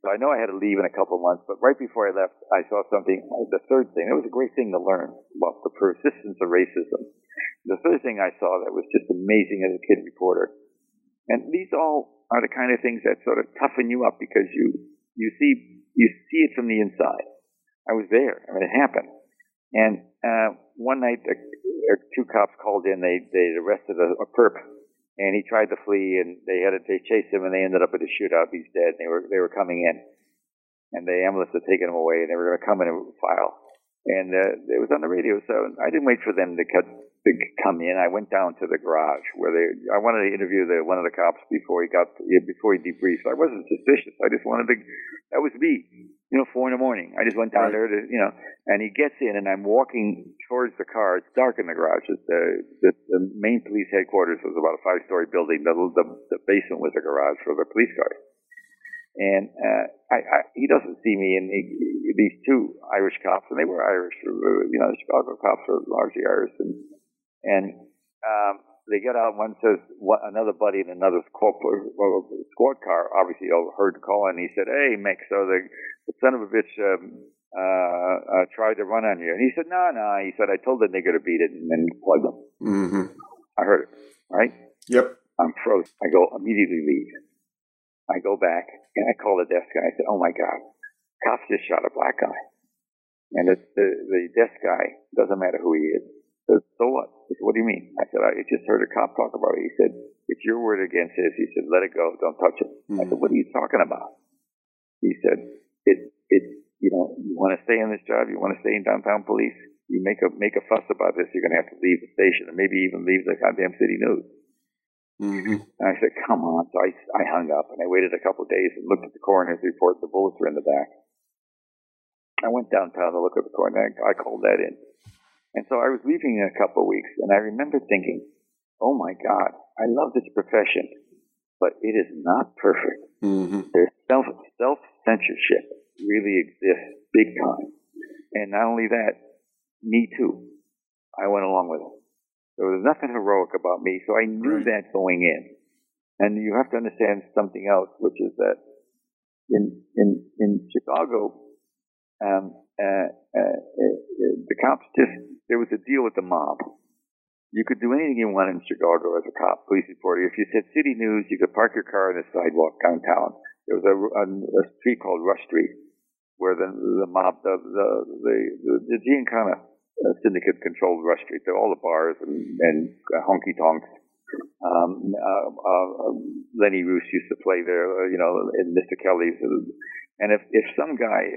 So I know I had to leave in a couple of months, but right before I left, I saw something. The third thing, it was a great thing to learn about the persistence of racism. The third thing I saw that was just amazing as a kid reporter, and these all are the kind of things that sort of toughen you up because you you see you see it from the inside. I was there. I mean, it happened. And uh, one night, uh, two cops called in. They they arrested a, a perp, and he tried to flee, and they had to they chased him, and they ended up at a shootout. He's dead. And they were they were coming in, and the ambulance had taken him away, and they were going to come in and file. And uh, it was on the radio, so I didn't wait for them to cut to come in. I went down to the garage where they. I wanted to interview the one of the cops before he got before he debriefed. I wasn't suspicious. I just wanted to. That was me you know, four in the morning. I just went down there to, you know, and he gets in and I'm walking towards the car. It's dark in the garage. It's the, the, the main police headquarters was about a five story building. The, the, the basement was a garage for the police cars. And, uh, I, I, he doesn't see me and he, these two Irish cops and they were Irish, you know, the Chicago cops were largely Irish and, and, um, they get out. One says what, another buddy in another squad, squad car obviously heard the call, and he said, "Hey, Mick, so the the son of a bitch um, uh, uh, tried to run on you. And he said, no, no. He said, I told the nigger to beat it and then plug him. Mm-hmm. I heard it, right? Yep. I'm frozen. I go immediately leave. I go back and I call the desk guy. I said, oh my God, cops just shot a black guy. And the, the, the desk guy, doesn't matter who he is, says, so what? Said, what do you mean? I said, I just heard a cop talk about it. He said, it's your word against his. He said, let it go. Don't touch it. Mm-hmm. I said, what are you talking about? He said, it it you know you want to stay in this job, you want to stay in downtown police, you make a make a fuss about this, you're going to have to leave the station and maybe even leave the goddamn city news. Mm-hmm. And I said, come on. So I, I hung up and I waited a couple of days and looked at the coroner's report. The bullets were in the back. I went downtown to look at the coroner. I called that in. And so I was leaving in a couple of weeks and I remember thinking, oh my God, I love this profession, but it is not perfect. Mm-hmm. There's self self censorship really exists big time. And not only that, me too. I went along with it. There was nothing heroic about me, so I knew right. that going in. And you have to understand something else, which is that in in in Chicago, um, uh, uh, uh, the cops just there was a deal with the mob. You could do anything you wanted in Chicago as a cop, police reporter. If you said city news, you could park your car on the sidewalk downtown there was a, a, a street called Rush Street where the the mob the the the, the, Giancana syndicate controlled Rush Street. All the bars and, and honky tonks. Um, uh, uh, Lenny Bruce used to play there, uh, you know, in Mr. Kelly's. And if if some guy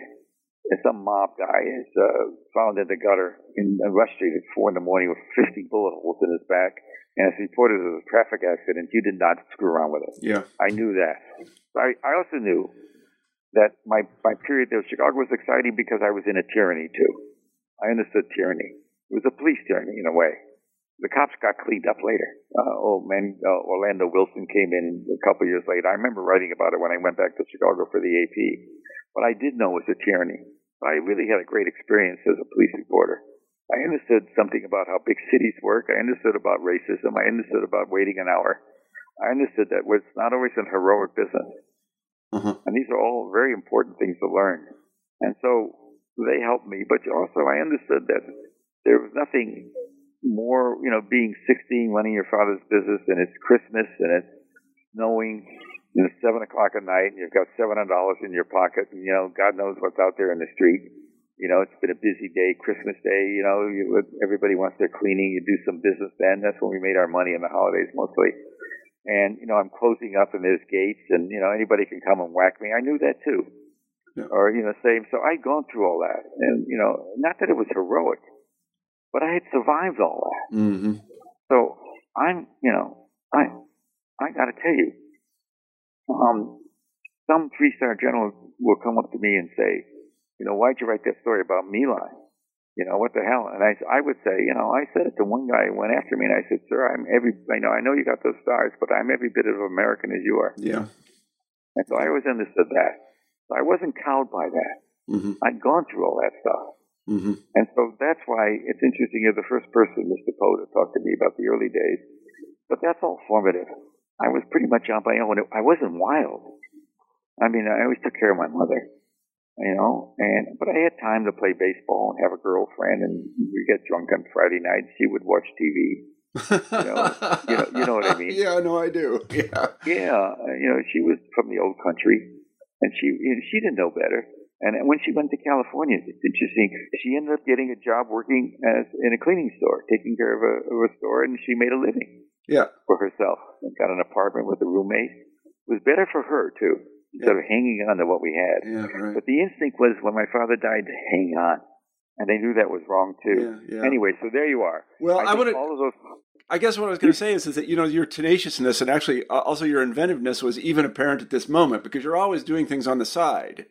some mob guy is uh, found in the gutter in West Street at four in the morning with 50 bullet holes in his back, and it's reported as a traffic accident. You did not screw around with it. Yeah, I knew that. I, I also knew that my my period there, in Chicago was exciting because I was in a tyranny too. I understood tyranny. It was a police tyranny in a way. The cops got cleaned up later. Uh, old man uh, Orlando Wilson came in a couple years later. I remember writing about it when I went back to Chicago for the AP. What I did know was a tyranny. I really had a great experience as a police reporter. I understood something about how big cities work. I understood about racism. I understood about waiting an hour. I understood that it's not always an heroic business. uh-huh. And these are all very important things to learn. And so they helped me, but also I understood that there was nothing more, you know, being 16, running your father's business, and it's Christmas and it's snowing, and it's 7 o'clock at night, and you've got $700 in your pocket, and, you know, God knows what's out there in the street. You know, it's been a busy day, Christmas Day, you know, you, everybody wants their cleaning, you do some business then. That's when we made our money in the holidays mostly. And, you know, I'm closing up and there's gates and, you know, anybody can come and whack me. I knew that too. Yeah. Or, you know, same. So I'd gone through all that. And, you know, not that it was heroic, but I had survived all that. Mm-hmm. So I'm, you know, I, I got to tell you, um, some three-star generals will come up to me and say, you know, why'd you write that story about My You know, what the hell? And I, I would say, you know, I said it to one guy who went after me, and I said, sir, I'm every, I know, I know you got those stars, but I'm every bit of American as you are. Yeah. And so I always understood that. So I wasn't cowed by that. Mm-hmm. I'd gone through all that stuff. Mm-hmm. And so that's why it's interesting you're the first person, Mr. Poe, to talk to me about the early days. But that's all formative. I was pretty much on my own. I wasn't wild. I mean, I always took care of my mother, you know, and, but I had time to play baseball and have a girlfriend and we get drunk on Friday nights. She would watch TV. You know, you know, you know what I mean. Yeah, no, I do. Yeah. Yeah, you know, she was from the old country, and she you know, she didn't know better. And when she went to California, it's interesting. She ended up getting a job working as in a cleaning store, taking care of a, of a store, and she made a living Yeah. for herself and got an apartment with a roommate. It was better for her too, instead of hanging on to what we had. Yeah. Right. But the instinct was when my father died to hang on, and they knew that was wrong too. Yeah, yeah. Anyway, so there you are. Well, I, want to. all of those. I guess what I was going to say is, is that you know your tenaciousness and actually uh, also your inventiveness was even apparent at this moment because you're always doing things on the side,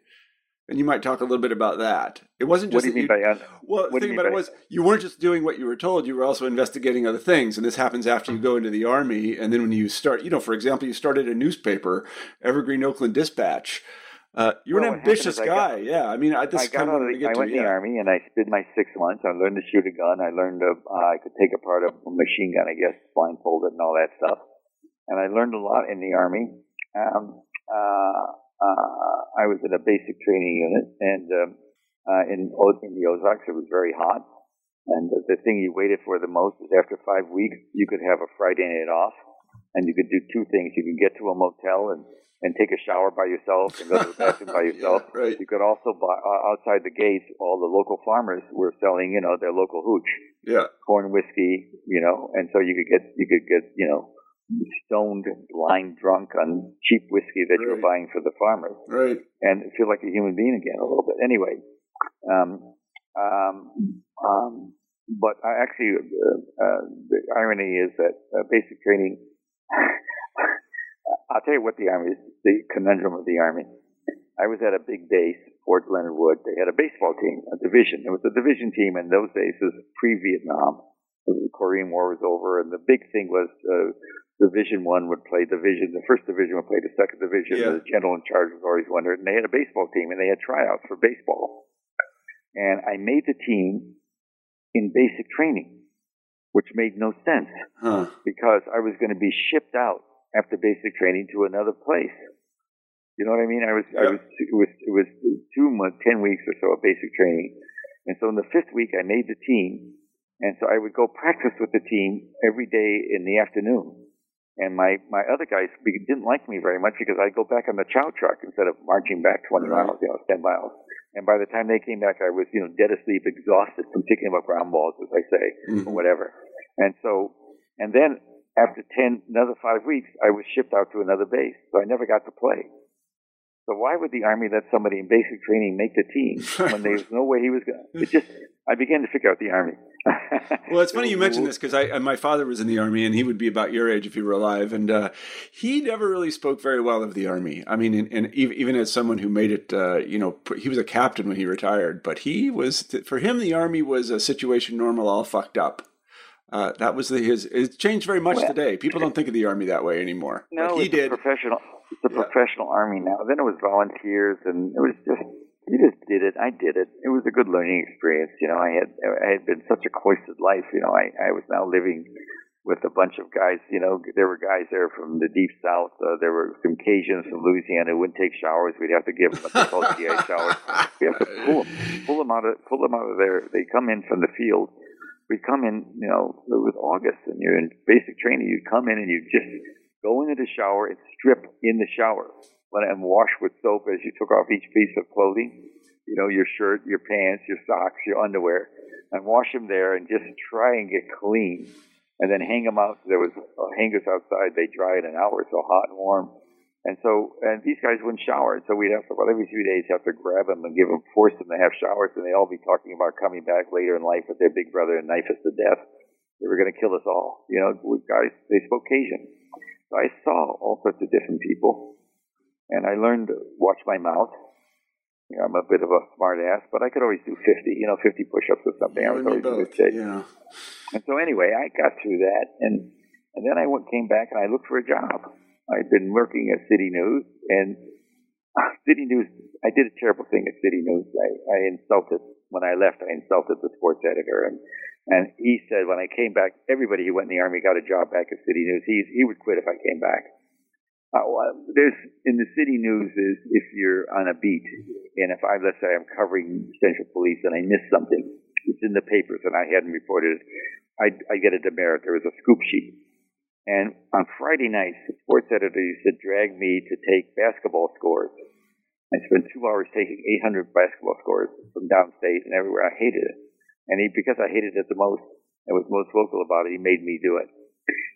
and you might talk a little bit about that. It wasn't just. What do you that mean by? Uh, Well, the What thing about it was you weren't just doing what you were told; you were also investigating other things. And this happens after you go into the army, and then when you start, you know, for example, you started a newspaper, Evergreen Oakland Dispatch. Uh, you're Well, an ambitious is I guy, got- yeah. I mean, I, this I got kind of out of the, I to. went in the army and I did my six months. I learned to shoot a gun. I learned to, uh, I could take apart a machine gun, I guess, blindfolded and all that stuff. And I learned a lot in the army. Um, uh, I was in a basic training unit and, um, uh, in, in the Ozarks, it was very hot. And the, the thing you waited for the most is after five weeks, you could have a Friday night off and you could do two things. You can get to a motel and, and take a shower by yourself and go to the bathroom by yourself. Yeah, right. You could also buy uh, outside the gates. All the local farmers were selling, you know, their local hooch, Yeah. corn whiskey, you know, and so you could get you could get you know stoned, blind drunk on cheap whiskey that Right. buying for the farmers, Right. and feel like a human being again a little bit. Anyway, um, um, um, but I actually uh, uh, the irony is that uh, basic training. I'll tell you what the army is, the conundrum of the army. I was at a big base, Fort Leonard Wood. They had a baseball team, a division. It was a division team in those days. It was pre-Vietnam. The Korean War was over, and the big thing was uh, Division One would play division. The first division would play the second division. Yeah. The general in charge was always wondered, and they had a baseball team, and they had tryouts for baseball. And I made the team in basic training, which made no sense Huh. because I was going to be shipped out after basic training to another place. You know what I mean? I was, I Yeah. was, it was, it was two months, ten weeks or so of basic training, and so in the fifth week I made the team, and so I would go practice with the team every day in the afternoon. And my my other guys didn't like me very much because I'd go back on the chow truck instead of marching back 20 Right. miles, you know, 10 miles. And by the time they came back, I was, you know, dead asleep, exhausted from kicking up ground balls, as I say Mhm. or whatever. And so, and then after 10, another five weeks, I was shipped out to another base. So I never got to play. So why would the Army let somebody in basic training make the team when there's no way he was going? It just I began to figure out the Army. well, it's funny you mentioned this because I my father was in the Army and he would be about your age if he were alive, and uh, he never really spoke very well of the Army. I mean, and, and even as someone who made it, uh, you know, he was a captain when he retired, but he was for him the Army was a situation normal, all fucked up. Uh, that was the, his. It's changed very much well, today. People don't think of the army that way anymore. No, he did. professional. It's a yeah. professional army now. Then it was volunteers, and it was just you just did it. I did it. It was a good learning experience. You know, I had I had been such a cloistered life. You know, I I was now living with a bunch of guys. You know, there were guys there from the deep south. Uh, there were some Cajuns from Louisiana who wouldn't take showers. We'd have to give them what they called GI showers. We have to pull them, pull them out of pull them out of there. They come in from the field we come in, you know, it was August and you're in basic training. You come in and you just go into the shower and strip in the shower and wash with soap as you took off each piece of clothing, you know, your shirt, your pants, your socks, your underwear, and wash them there and just try and get clean. And then hang them out. There was uh, hangers outside. They dry in an hour, so hot and warm. And so, and these guys wouldn't shower. So we'd have to, about every few days, have to grab them and give them, force them to have showers. And they all be talking about coming back later in life with their big brother and knife us to death. They were going to kill us all. You know, guys, they spoke Cajun. I saw all sorts of different people. And I learned to watch my mouth. You know, I'm a bit of a smart ass, but I could always do 50, you know, 50 push-ups or something. I was always good shape. Yeah. And so anyway, I got through that. And, and then I went, came back and I looked for a job. I'd been working at City News, and City News, I did a terrible thing at City News. I, I insulted, when I left, I insulted the sports editor. And, and he said when I came back, everybody who went in the Army got a job back at City News. He, he would quit if I came back. Uh, well, there's in the city news is if you're on a beat, and if I let's say I'm covering Central Police and I miss something, it's in the papers and I hadn't reported it, I I get a demerit. There was a scoop sheet, and on Friday nights, the sports editor used to drag me to take basketball scores. I spent two hours taking 800 basketball scores from downstate and everywhere. I hated it. And he, because I hated it the most and was most vocal about it, he made me do it.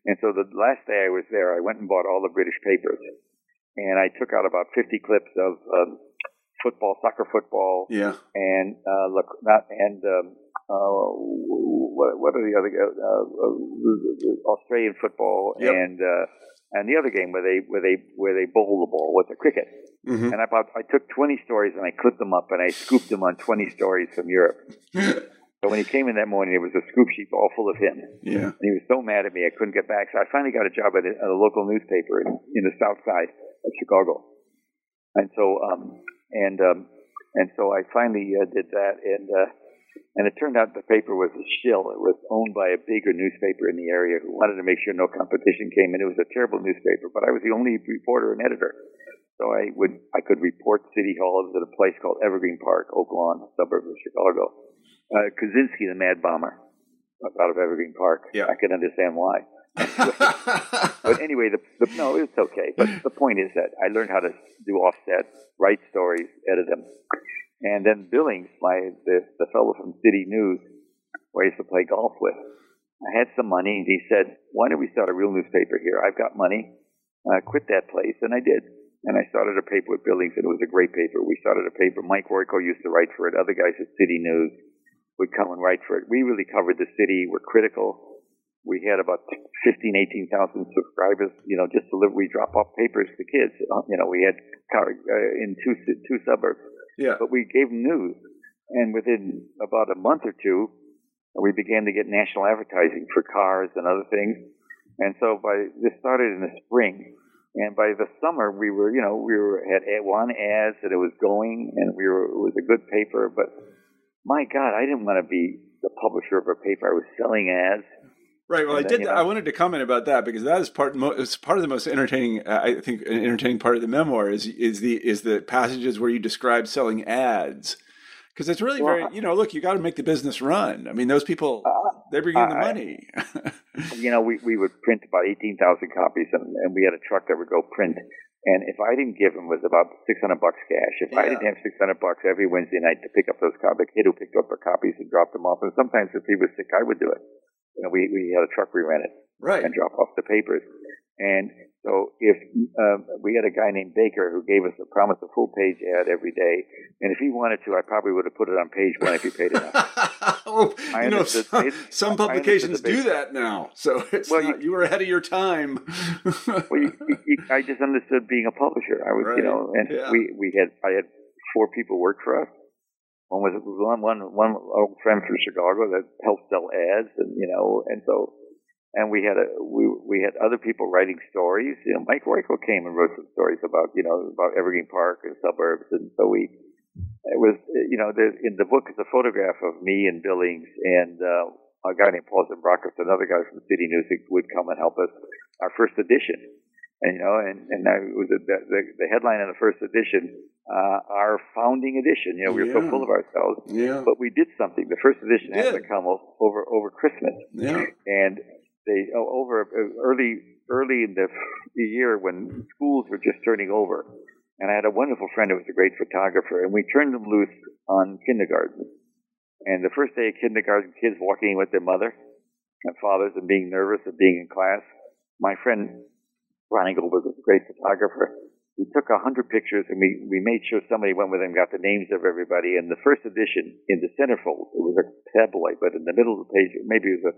And so the last day I was there, I went and bought all the British papers. And I took out about 50 clips of um, football, soccer football, yeah, and uh, look, not and um, uh, what, what are the other uh, uh, Australian football yep. and uh, and the other game where they where they where they bowl the ball was the cricket. Mm-hmm. And I bought, I took 20 stories and I clipped them up and I scooped them on 20 stories from Europe. so when he came in that morning, it was a scoop sheet all full of him. Yeah. And he was so mad at me, I couldn't get back. So I finally got a job at a, at a local newspaper in, in the South Side of Chicago. And so, um, and um, and so I finally uh, did that, and uh, and it turned out the paper was a shill. It was owned by a bigger newspaper in the area who wanted to make sure no competition came in. It was a terrible newspaper, but I was the only reporter and editor. So I would I could report City Hall. It was at a place called Evergreen Park, Oak Lawn, suburb of Chicago. Uh, Kaczynski, the Mad Bomber, out of Evergreen Park. Yeah. I can understand why. but anyway, the, the, no, it's okay. But the point is that I learned how to do offset, write stories, edit them. And then Billings, my the, the fellow from City News, where I used to play golf with, I had some money, and he said, "Why don't we start a real newspaper here? I've got money. I quit that place, and I did. And I started a paper with Billings, and it was a great paper. We started a paper. Mike Royko used to write for it. Other guys at City News would come and write for it. We really covered the city. We're critical. We had about 15, 18,000 subscribers. You know, just to live, we drop off papers to kids. You know, we had uh, in two two suburbs yeah. But we gave them news, and within about a month or two, we began to get national advertising for cars and other things. And so by this started in the spring, and by the summer we were, you know, we were had one ads that it was going, and we were it was a good paper. But my God, I didn't want to be the publisher of a paper. I was selling ads. Right. Well, and I did. you know, I wanted to comment about that because that is part. It's part of the most entertaining. Uh, I think an entertaining part of the memoir is is the is the passages where you describe selling ads because it's really well, very. You know, look, you got to make the business run. I mean, those people uh, they bring in the money. you know, we we would print about eighteen thousand copies, and, and we had a truck that would go print. And if I didn't give him was about six hundred bucks cash. If yeah. I didn't have six hundred bucks every Wednesday night to pick up those copies, the kid who picked up the copies and dropped them off, and sometimes if he was sick, I would do it. You know, we, we had a truck we rented right. and drop off the papers. And so if um, we had a guy named Baker who gave us a promise a full page ad every day, and if he wanted to, I probably would have put it on page one if he paid enough. well, you know, some, some publications do that now, so it's well, not, you, you, were ahead of your time. well, you, you, I just understood being a publisher. I was, right. you know, and yeah. we we had I had four people work for us. One was one one one old friend from Chicago that helped sell ads, and you know, and so and we had a we we had other people writing stories. You know, Mike Royko came and wrote some stories about you know about Evergreen Park and suburbs, and so we it was you know there, in the book is a photograph of me and Billings and uh, a guy named Paul Zimbrakos, another guy from City News would come and help us our first edition. And you know, and and that was a, the the headline in the first edition, uh, our founding edition. You know, we were yeah. so full of ourselves, yeah. but we did something. The first edition had to come over over Christmas, yeah. and they oh, over uh, early early in the, year when schools were just turning over, and I had a wonderful friend who was a great photographer, and we turned them loose on kindergarten. And the first day of kindergarten, kids walking with their mother and fathers and being nervous of being in class. My friend Ronnie Goldberg was a great photographer. We took a hundred pictures and we, we made sure somebody went with them, got the names of everybody. And the first edition in the centerfold, it was a tabloid, but in the middle of the page, maybe it was a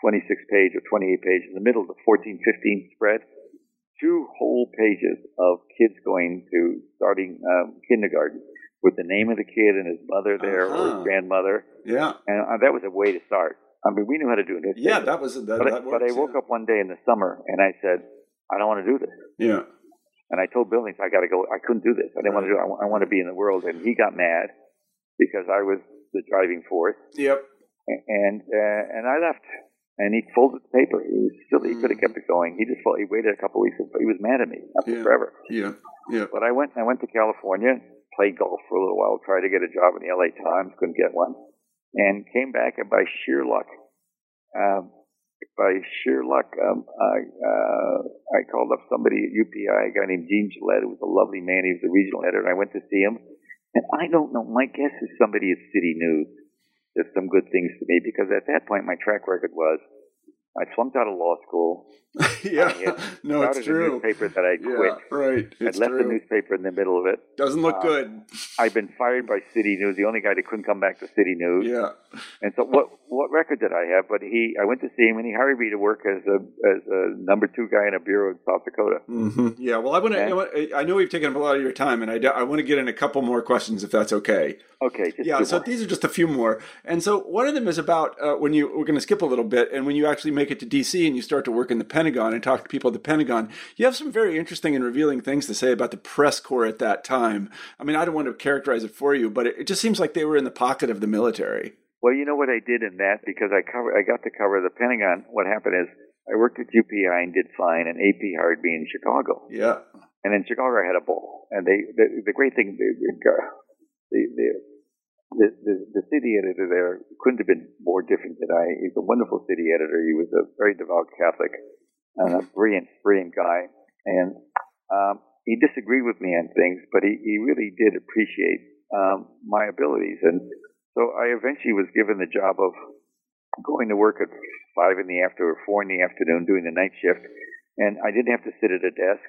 26 page or 28 page in the middle, of the 14, 15 spread, two whole pages of kids going to starting um, kindergarten with the name of the kid and his mother there uh-huh. or his uh-huh. grandmother. Yeah, and uh, that was a way to start. I mean, we knew how to do it. Yeah, that was that. But, that works, but I woke yeah. up one day in the summer and I said, I don't want to do this. Yeah. And I told Billings, I got to go. I couldn't do this. I didn't right. want to do it. I, I want to be in the world. And he got mad because I was the driving force. Yep. And uh, and I left and he folded the paper. He was still he could have kept it going. He just he waited a couple of weeks. He was mad at me after yeah. forever. Yeah, yeah. But I went I went to California, played golf for a little while, tried to get a job in the L.A. Times, couldn't get one, and came back and by sheer luck, um, by sheer luck, um, I uh, I called up somebody at UPI, a guy named Gene Gillette, who was a lovely man. He was the regional editor, and I went to see him. And I don't know. My guess is somebody at City News did some good things to me because at that point my track record was I flunked out of law school. yeah, no, it's true. A newspaper that I quit. Yeah, right. I left true. the newspaper in the middle of it. Doesn't look uh, good. I've been fired by City News. The only guy that couldn't come back to City News. Yeah. And so what? What record did I have? But he, I went to see him, and he hired me to work as a as a number two guy in a bureau in South Dakota. Mm-hmm. Yeah. Well, I want to. I know we've taken up a lot of your time, and I, I want to get in a couple more questions if that's okay. Okay. yeah. So more. these are just a few more, and so one of them is about uh, when you we're going to skip a little bit, and when you actually make it to DC and you start to work in the Pentagon and talk to people at the Pentagon, you have some very interesting and revealing things to say about the press corps at that time. I mean, I don't want to characterize it for you, but it, it just seems like they were in the pocket of the military. Well, you know what I did in that because I cover I got to cover the Pentagon. What happened is I worked at UPI and did fine, and AP hired me in Chicago. Yeah. And in Chicago, I had a ball, and they the, the great thing the the, the the, the, the city editor there couldn't have been more different than I. He's a wonderful city editor. He was a very devout Catholic and a brilliant, brilliant guy. And um, he disagreed with me on things, but he, he really did appreciate um, my abilities. And so I eventually was given the job of going to work at five in the afternoon or four in the afternoon doing the night shift. And I didn't have to sit at a desk.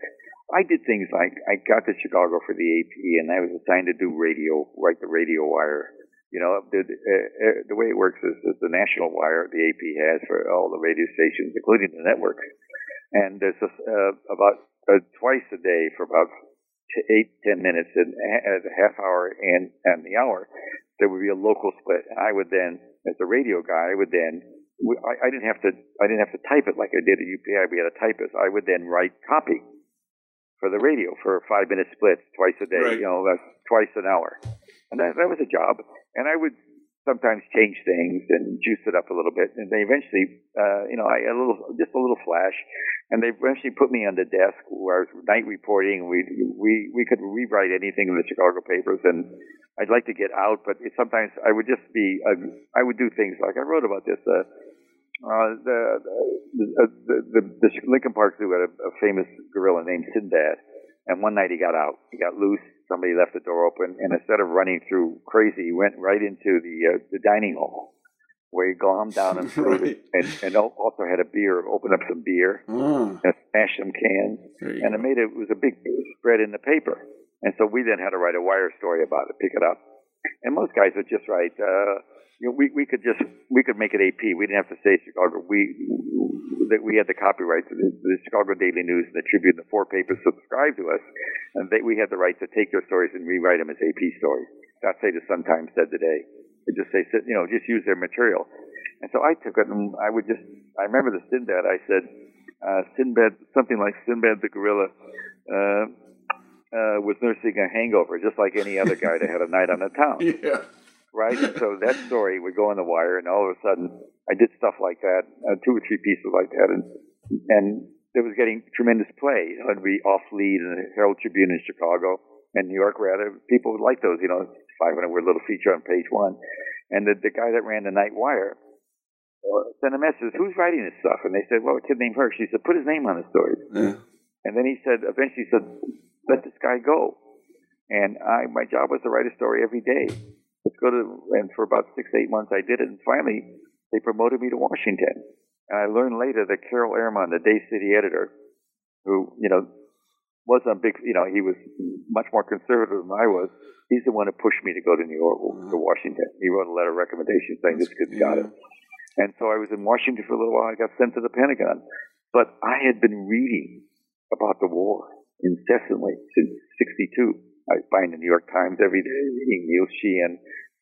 I did things like I got to Chicago for the AP, and I was assigned to do radio, write the radio wire. You know, the, uh, the way it works is, is the national wire the AP has for all the radio stations, including the networks. And there's a, uh, about uh, twice a day for about eight, ten minutes, and a half hour and and the hour, there would be a local split. And I would then, as a radio guy, I would then I didn't have to I didn't have to type it like I did at UPI. We had a typist. I would then write copy for the radio for five minute splits twice a day. Right. You know, that's twice an hour, and that, that was a job. And I would sometimes change things and juice it up a little bit. And they eventually, uh, you know, I a little just a little flash, and they eventually put me on the desk where I was night reporting. We we we could rewrite anything in the Chicago papers, and I'd like to get out, but it, sometimes I would just be uh, I would do things like I wrote about this. Uh, uh, the, the, the, the, the Lincoln Park Zoo had a, a famous gorilla named Sinbad, and one night he got out. He got loose. Somebody left the door open, and instead of running through crazy, he went right into the uh, the dining hall, where he glommed down and threw right. and, and also had a beer, opened up some beer, mm. and smashed some cans, and it made it, it was a big spread in the paper. And so we then had to write a wire story about it, pick it up. And most guys would just write, uh, you know, we, we could just, we could make it AP. We didn't have to say Chicago. We, that we had the copyright to the, the Chicago Daily News and the Tribune, the four papers subscribed to us. And they, we had the right to take their stories and rewrite them as AP stories. Not say the Sun Times said today. Just say, you know, just use their material. And so I took it and I would just, I remember the Sinbad, I said, uh, Sinbad, something like Sinbad the gorilla, uh, uh, was nursing a hangover, just like any other guy that had a night on the town. Yeah. Right? And so that story would go on the wire, and all of a sudden, I did stuff like that, uh, two or three pieces like that, and and it was getting tremendous play. I'd be off lead in the Herald Tribune in Chicago and New York, rather. People would like those, you know, 500 word little feature on page one. And the, the guy that ran the Night Wire uh, sent a message, who's writing this stuff? And they said, well, a kid named Hersh. He said, put his name on the story. Yeah. And then he said, eventually he said, let this guy go. And I, my job was to write a story every day. Let's go to, and for about six, eight months I did it. And finally, they promoted me to Washington. And I learned later that Carol Ehrman, the Day City editor, who, you know, was a big, you know, he was much more conservative than I was. He's the one who pushed me to go to New York, to mm-hmm. Washington. He wrote a letter of recommendation saying this kid's got it. And so I was in Washington for a little while. I got sent to the Pentagon. But I had been reading about the war incessantly since 62. I find the New York Times every day reading Neil Sheehan,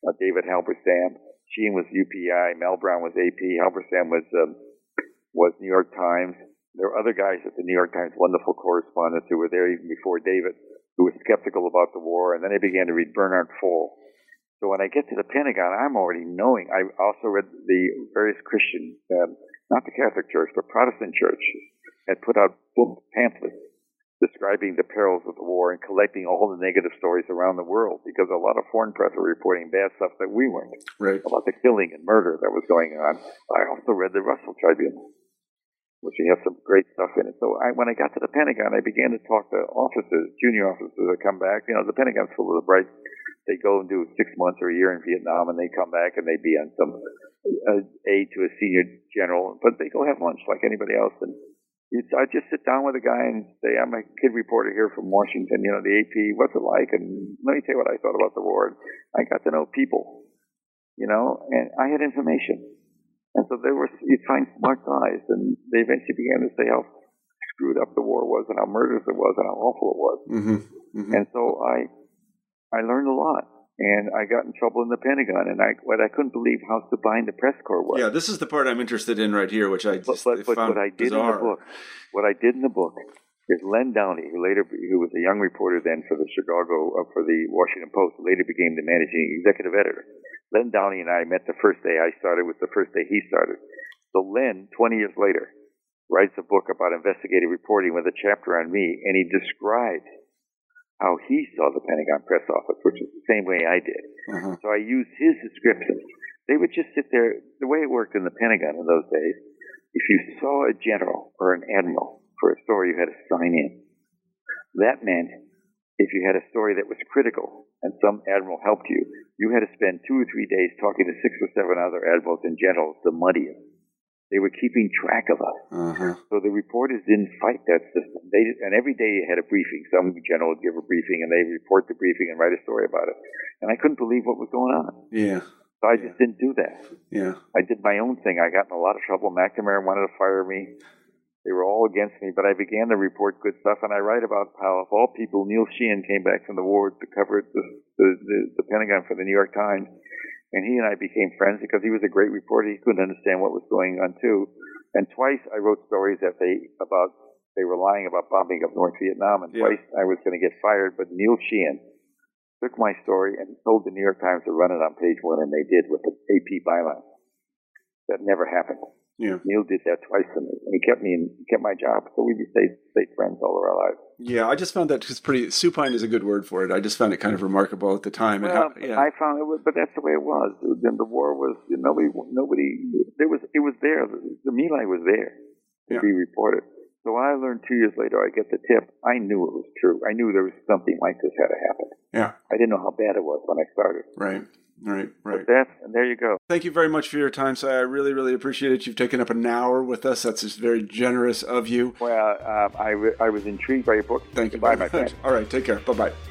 uh, David Halberstam. Sheehan was UPI, Mal Browne was AP, Halberstam was um, was New York Times. There were other guys at the New York Times, wonderful correspondents who were there even before David, who were skeptical about the war. And then I began to read Bernard Fall. So when I get to the Pentagon, I'm already knowing. I also read the various Christian, um, not the Catholic Church, but Protestant churches had put out pamphlets describing the perils of the war and collecting all the negative stories around the world because a lot of foreign press were reporting bad stuff that we weren't. Right. About the killing and murder that was going on. I also read the Russell Tribune, which has some great stuff in it. So I, when I got to the Pentagon, I began to talk to officers, junior officers that come back. You know, the Pentagon's full of the bright. They go and do six months or a year in Vietnam, and they come back and they be on some uh, aid to a senior general, but they go have lunch like anybody else. And I just sit down with a guy and say, I'm a kid reporter here from Washington, you know, the AP, what's it like? And let me tell you what I thought about the war. And I got to know people, you know, and I had information. And so there were, you'd find smart guys, and they eventually began to say how screwed up the war was and how murderous it was and how awful it was. Mm-hmm. Mm-hmm. And so I, I learned a lot and I got in trouble in the Pentagon, and I what I couldn't believe how supine the press corps was. Yeah, this is the part I'm interested in right here, which I just but, but, but what I did bizarre. in the book, what I did in the book is Len Downie, who later who was a young reporter then for the Chicago uh, for the Washington Post, later became the managing executive editor. Len Downie and I met the first day I started was the first day he started. So Len, 20 years later, writes a book about investigative reporting with a chapter on me, and he describes how he saw the Pentagon press office, which is the same way I did. Uh-huh. So I used his descriptions. They would just sit there. The way it worked in the Pentagon in those days, if you saw a general or an admiral for a story, you had to sign in. That meant if you had a story that was critical and some admiral helped you, you had to spend two or three days talking to six or seven other admirals and generals to muddy it. They were keeping track of us. Uh-huh. So the reporters didn't fight that system. They and every day you had a briefing. Some general would give a briefing and they report the briefing and write a story about it. And I couldn't believe what was going on. Yeah. So I just didn't do that. Yeah. I did my own thing. I got in a lot of trouble. McNamara wanted to fire me. They were all against me, but I began to report good stuff, and I write about how, of all people, Neil Sheehan came back from the war to cover the, the, the, the Pentagon for the New York Times, and he and I became friends because he was a great reporter. He couldn't understand what was going on too. And twice I wrote stories that they about they were lying about bombing of North Vietnam, and Yeah. twice I was going to get fired. But Neil Sheehan took my story and told the New York Times to run it on page one, and they did with the AP byline. That never happened. Yeah. Neil did that twice to me, and he kept me in, he kept my job. So we stayed stayed friends all of our lives. Yeah, I just found that just pretty supine is a good word for it. I just found it kind of remarkable at the time. Well, how, yeah. I found it, was, but that's the way it was. Then the war was you know, nobody, nobody. There was it was there. The, Lai was there to Yeah. be reported. So So when I learned two years later, I get the tip. I knew it was true. I knew there was something like this had to happen. Yeah. I didn't know how bad it was when I started. Right. Right, right. And there you go. Thank you very much for your time, Sy. I really, really appreciate it. You've taken up an hour with us. That's just very generous of you. Well, uh, I, w- I was intrigued by your book. Thank you Bye, my friend. All right, take care. Bye bye.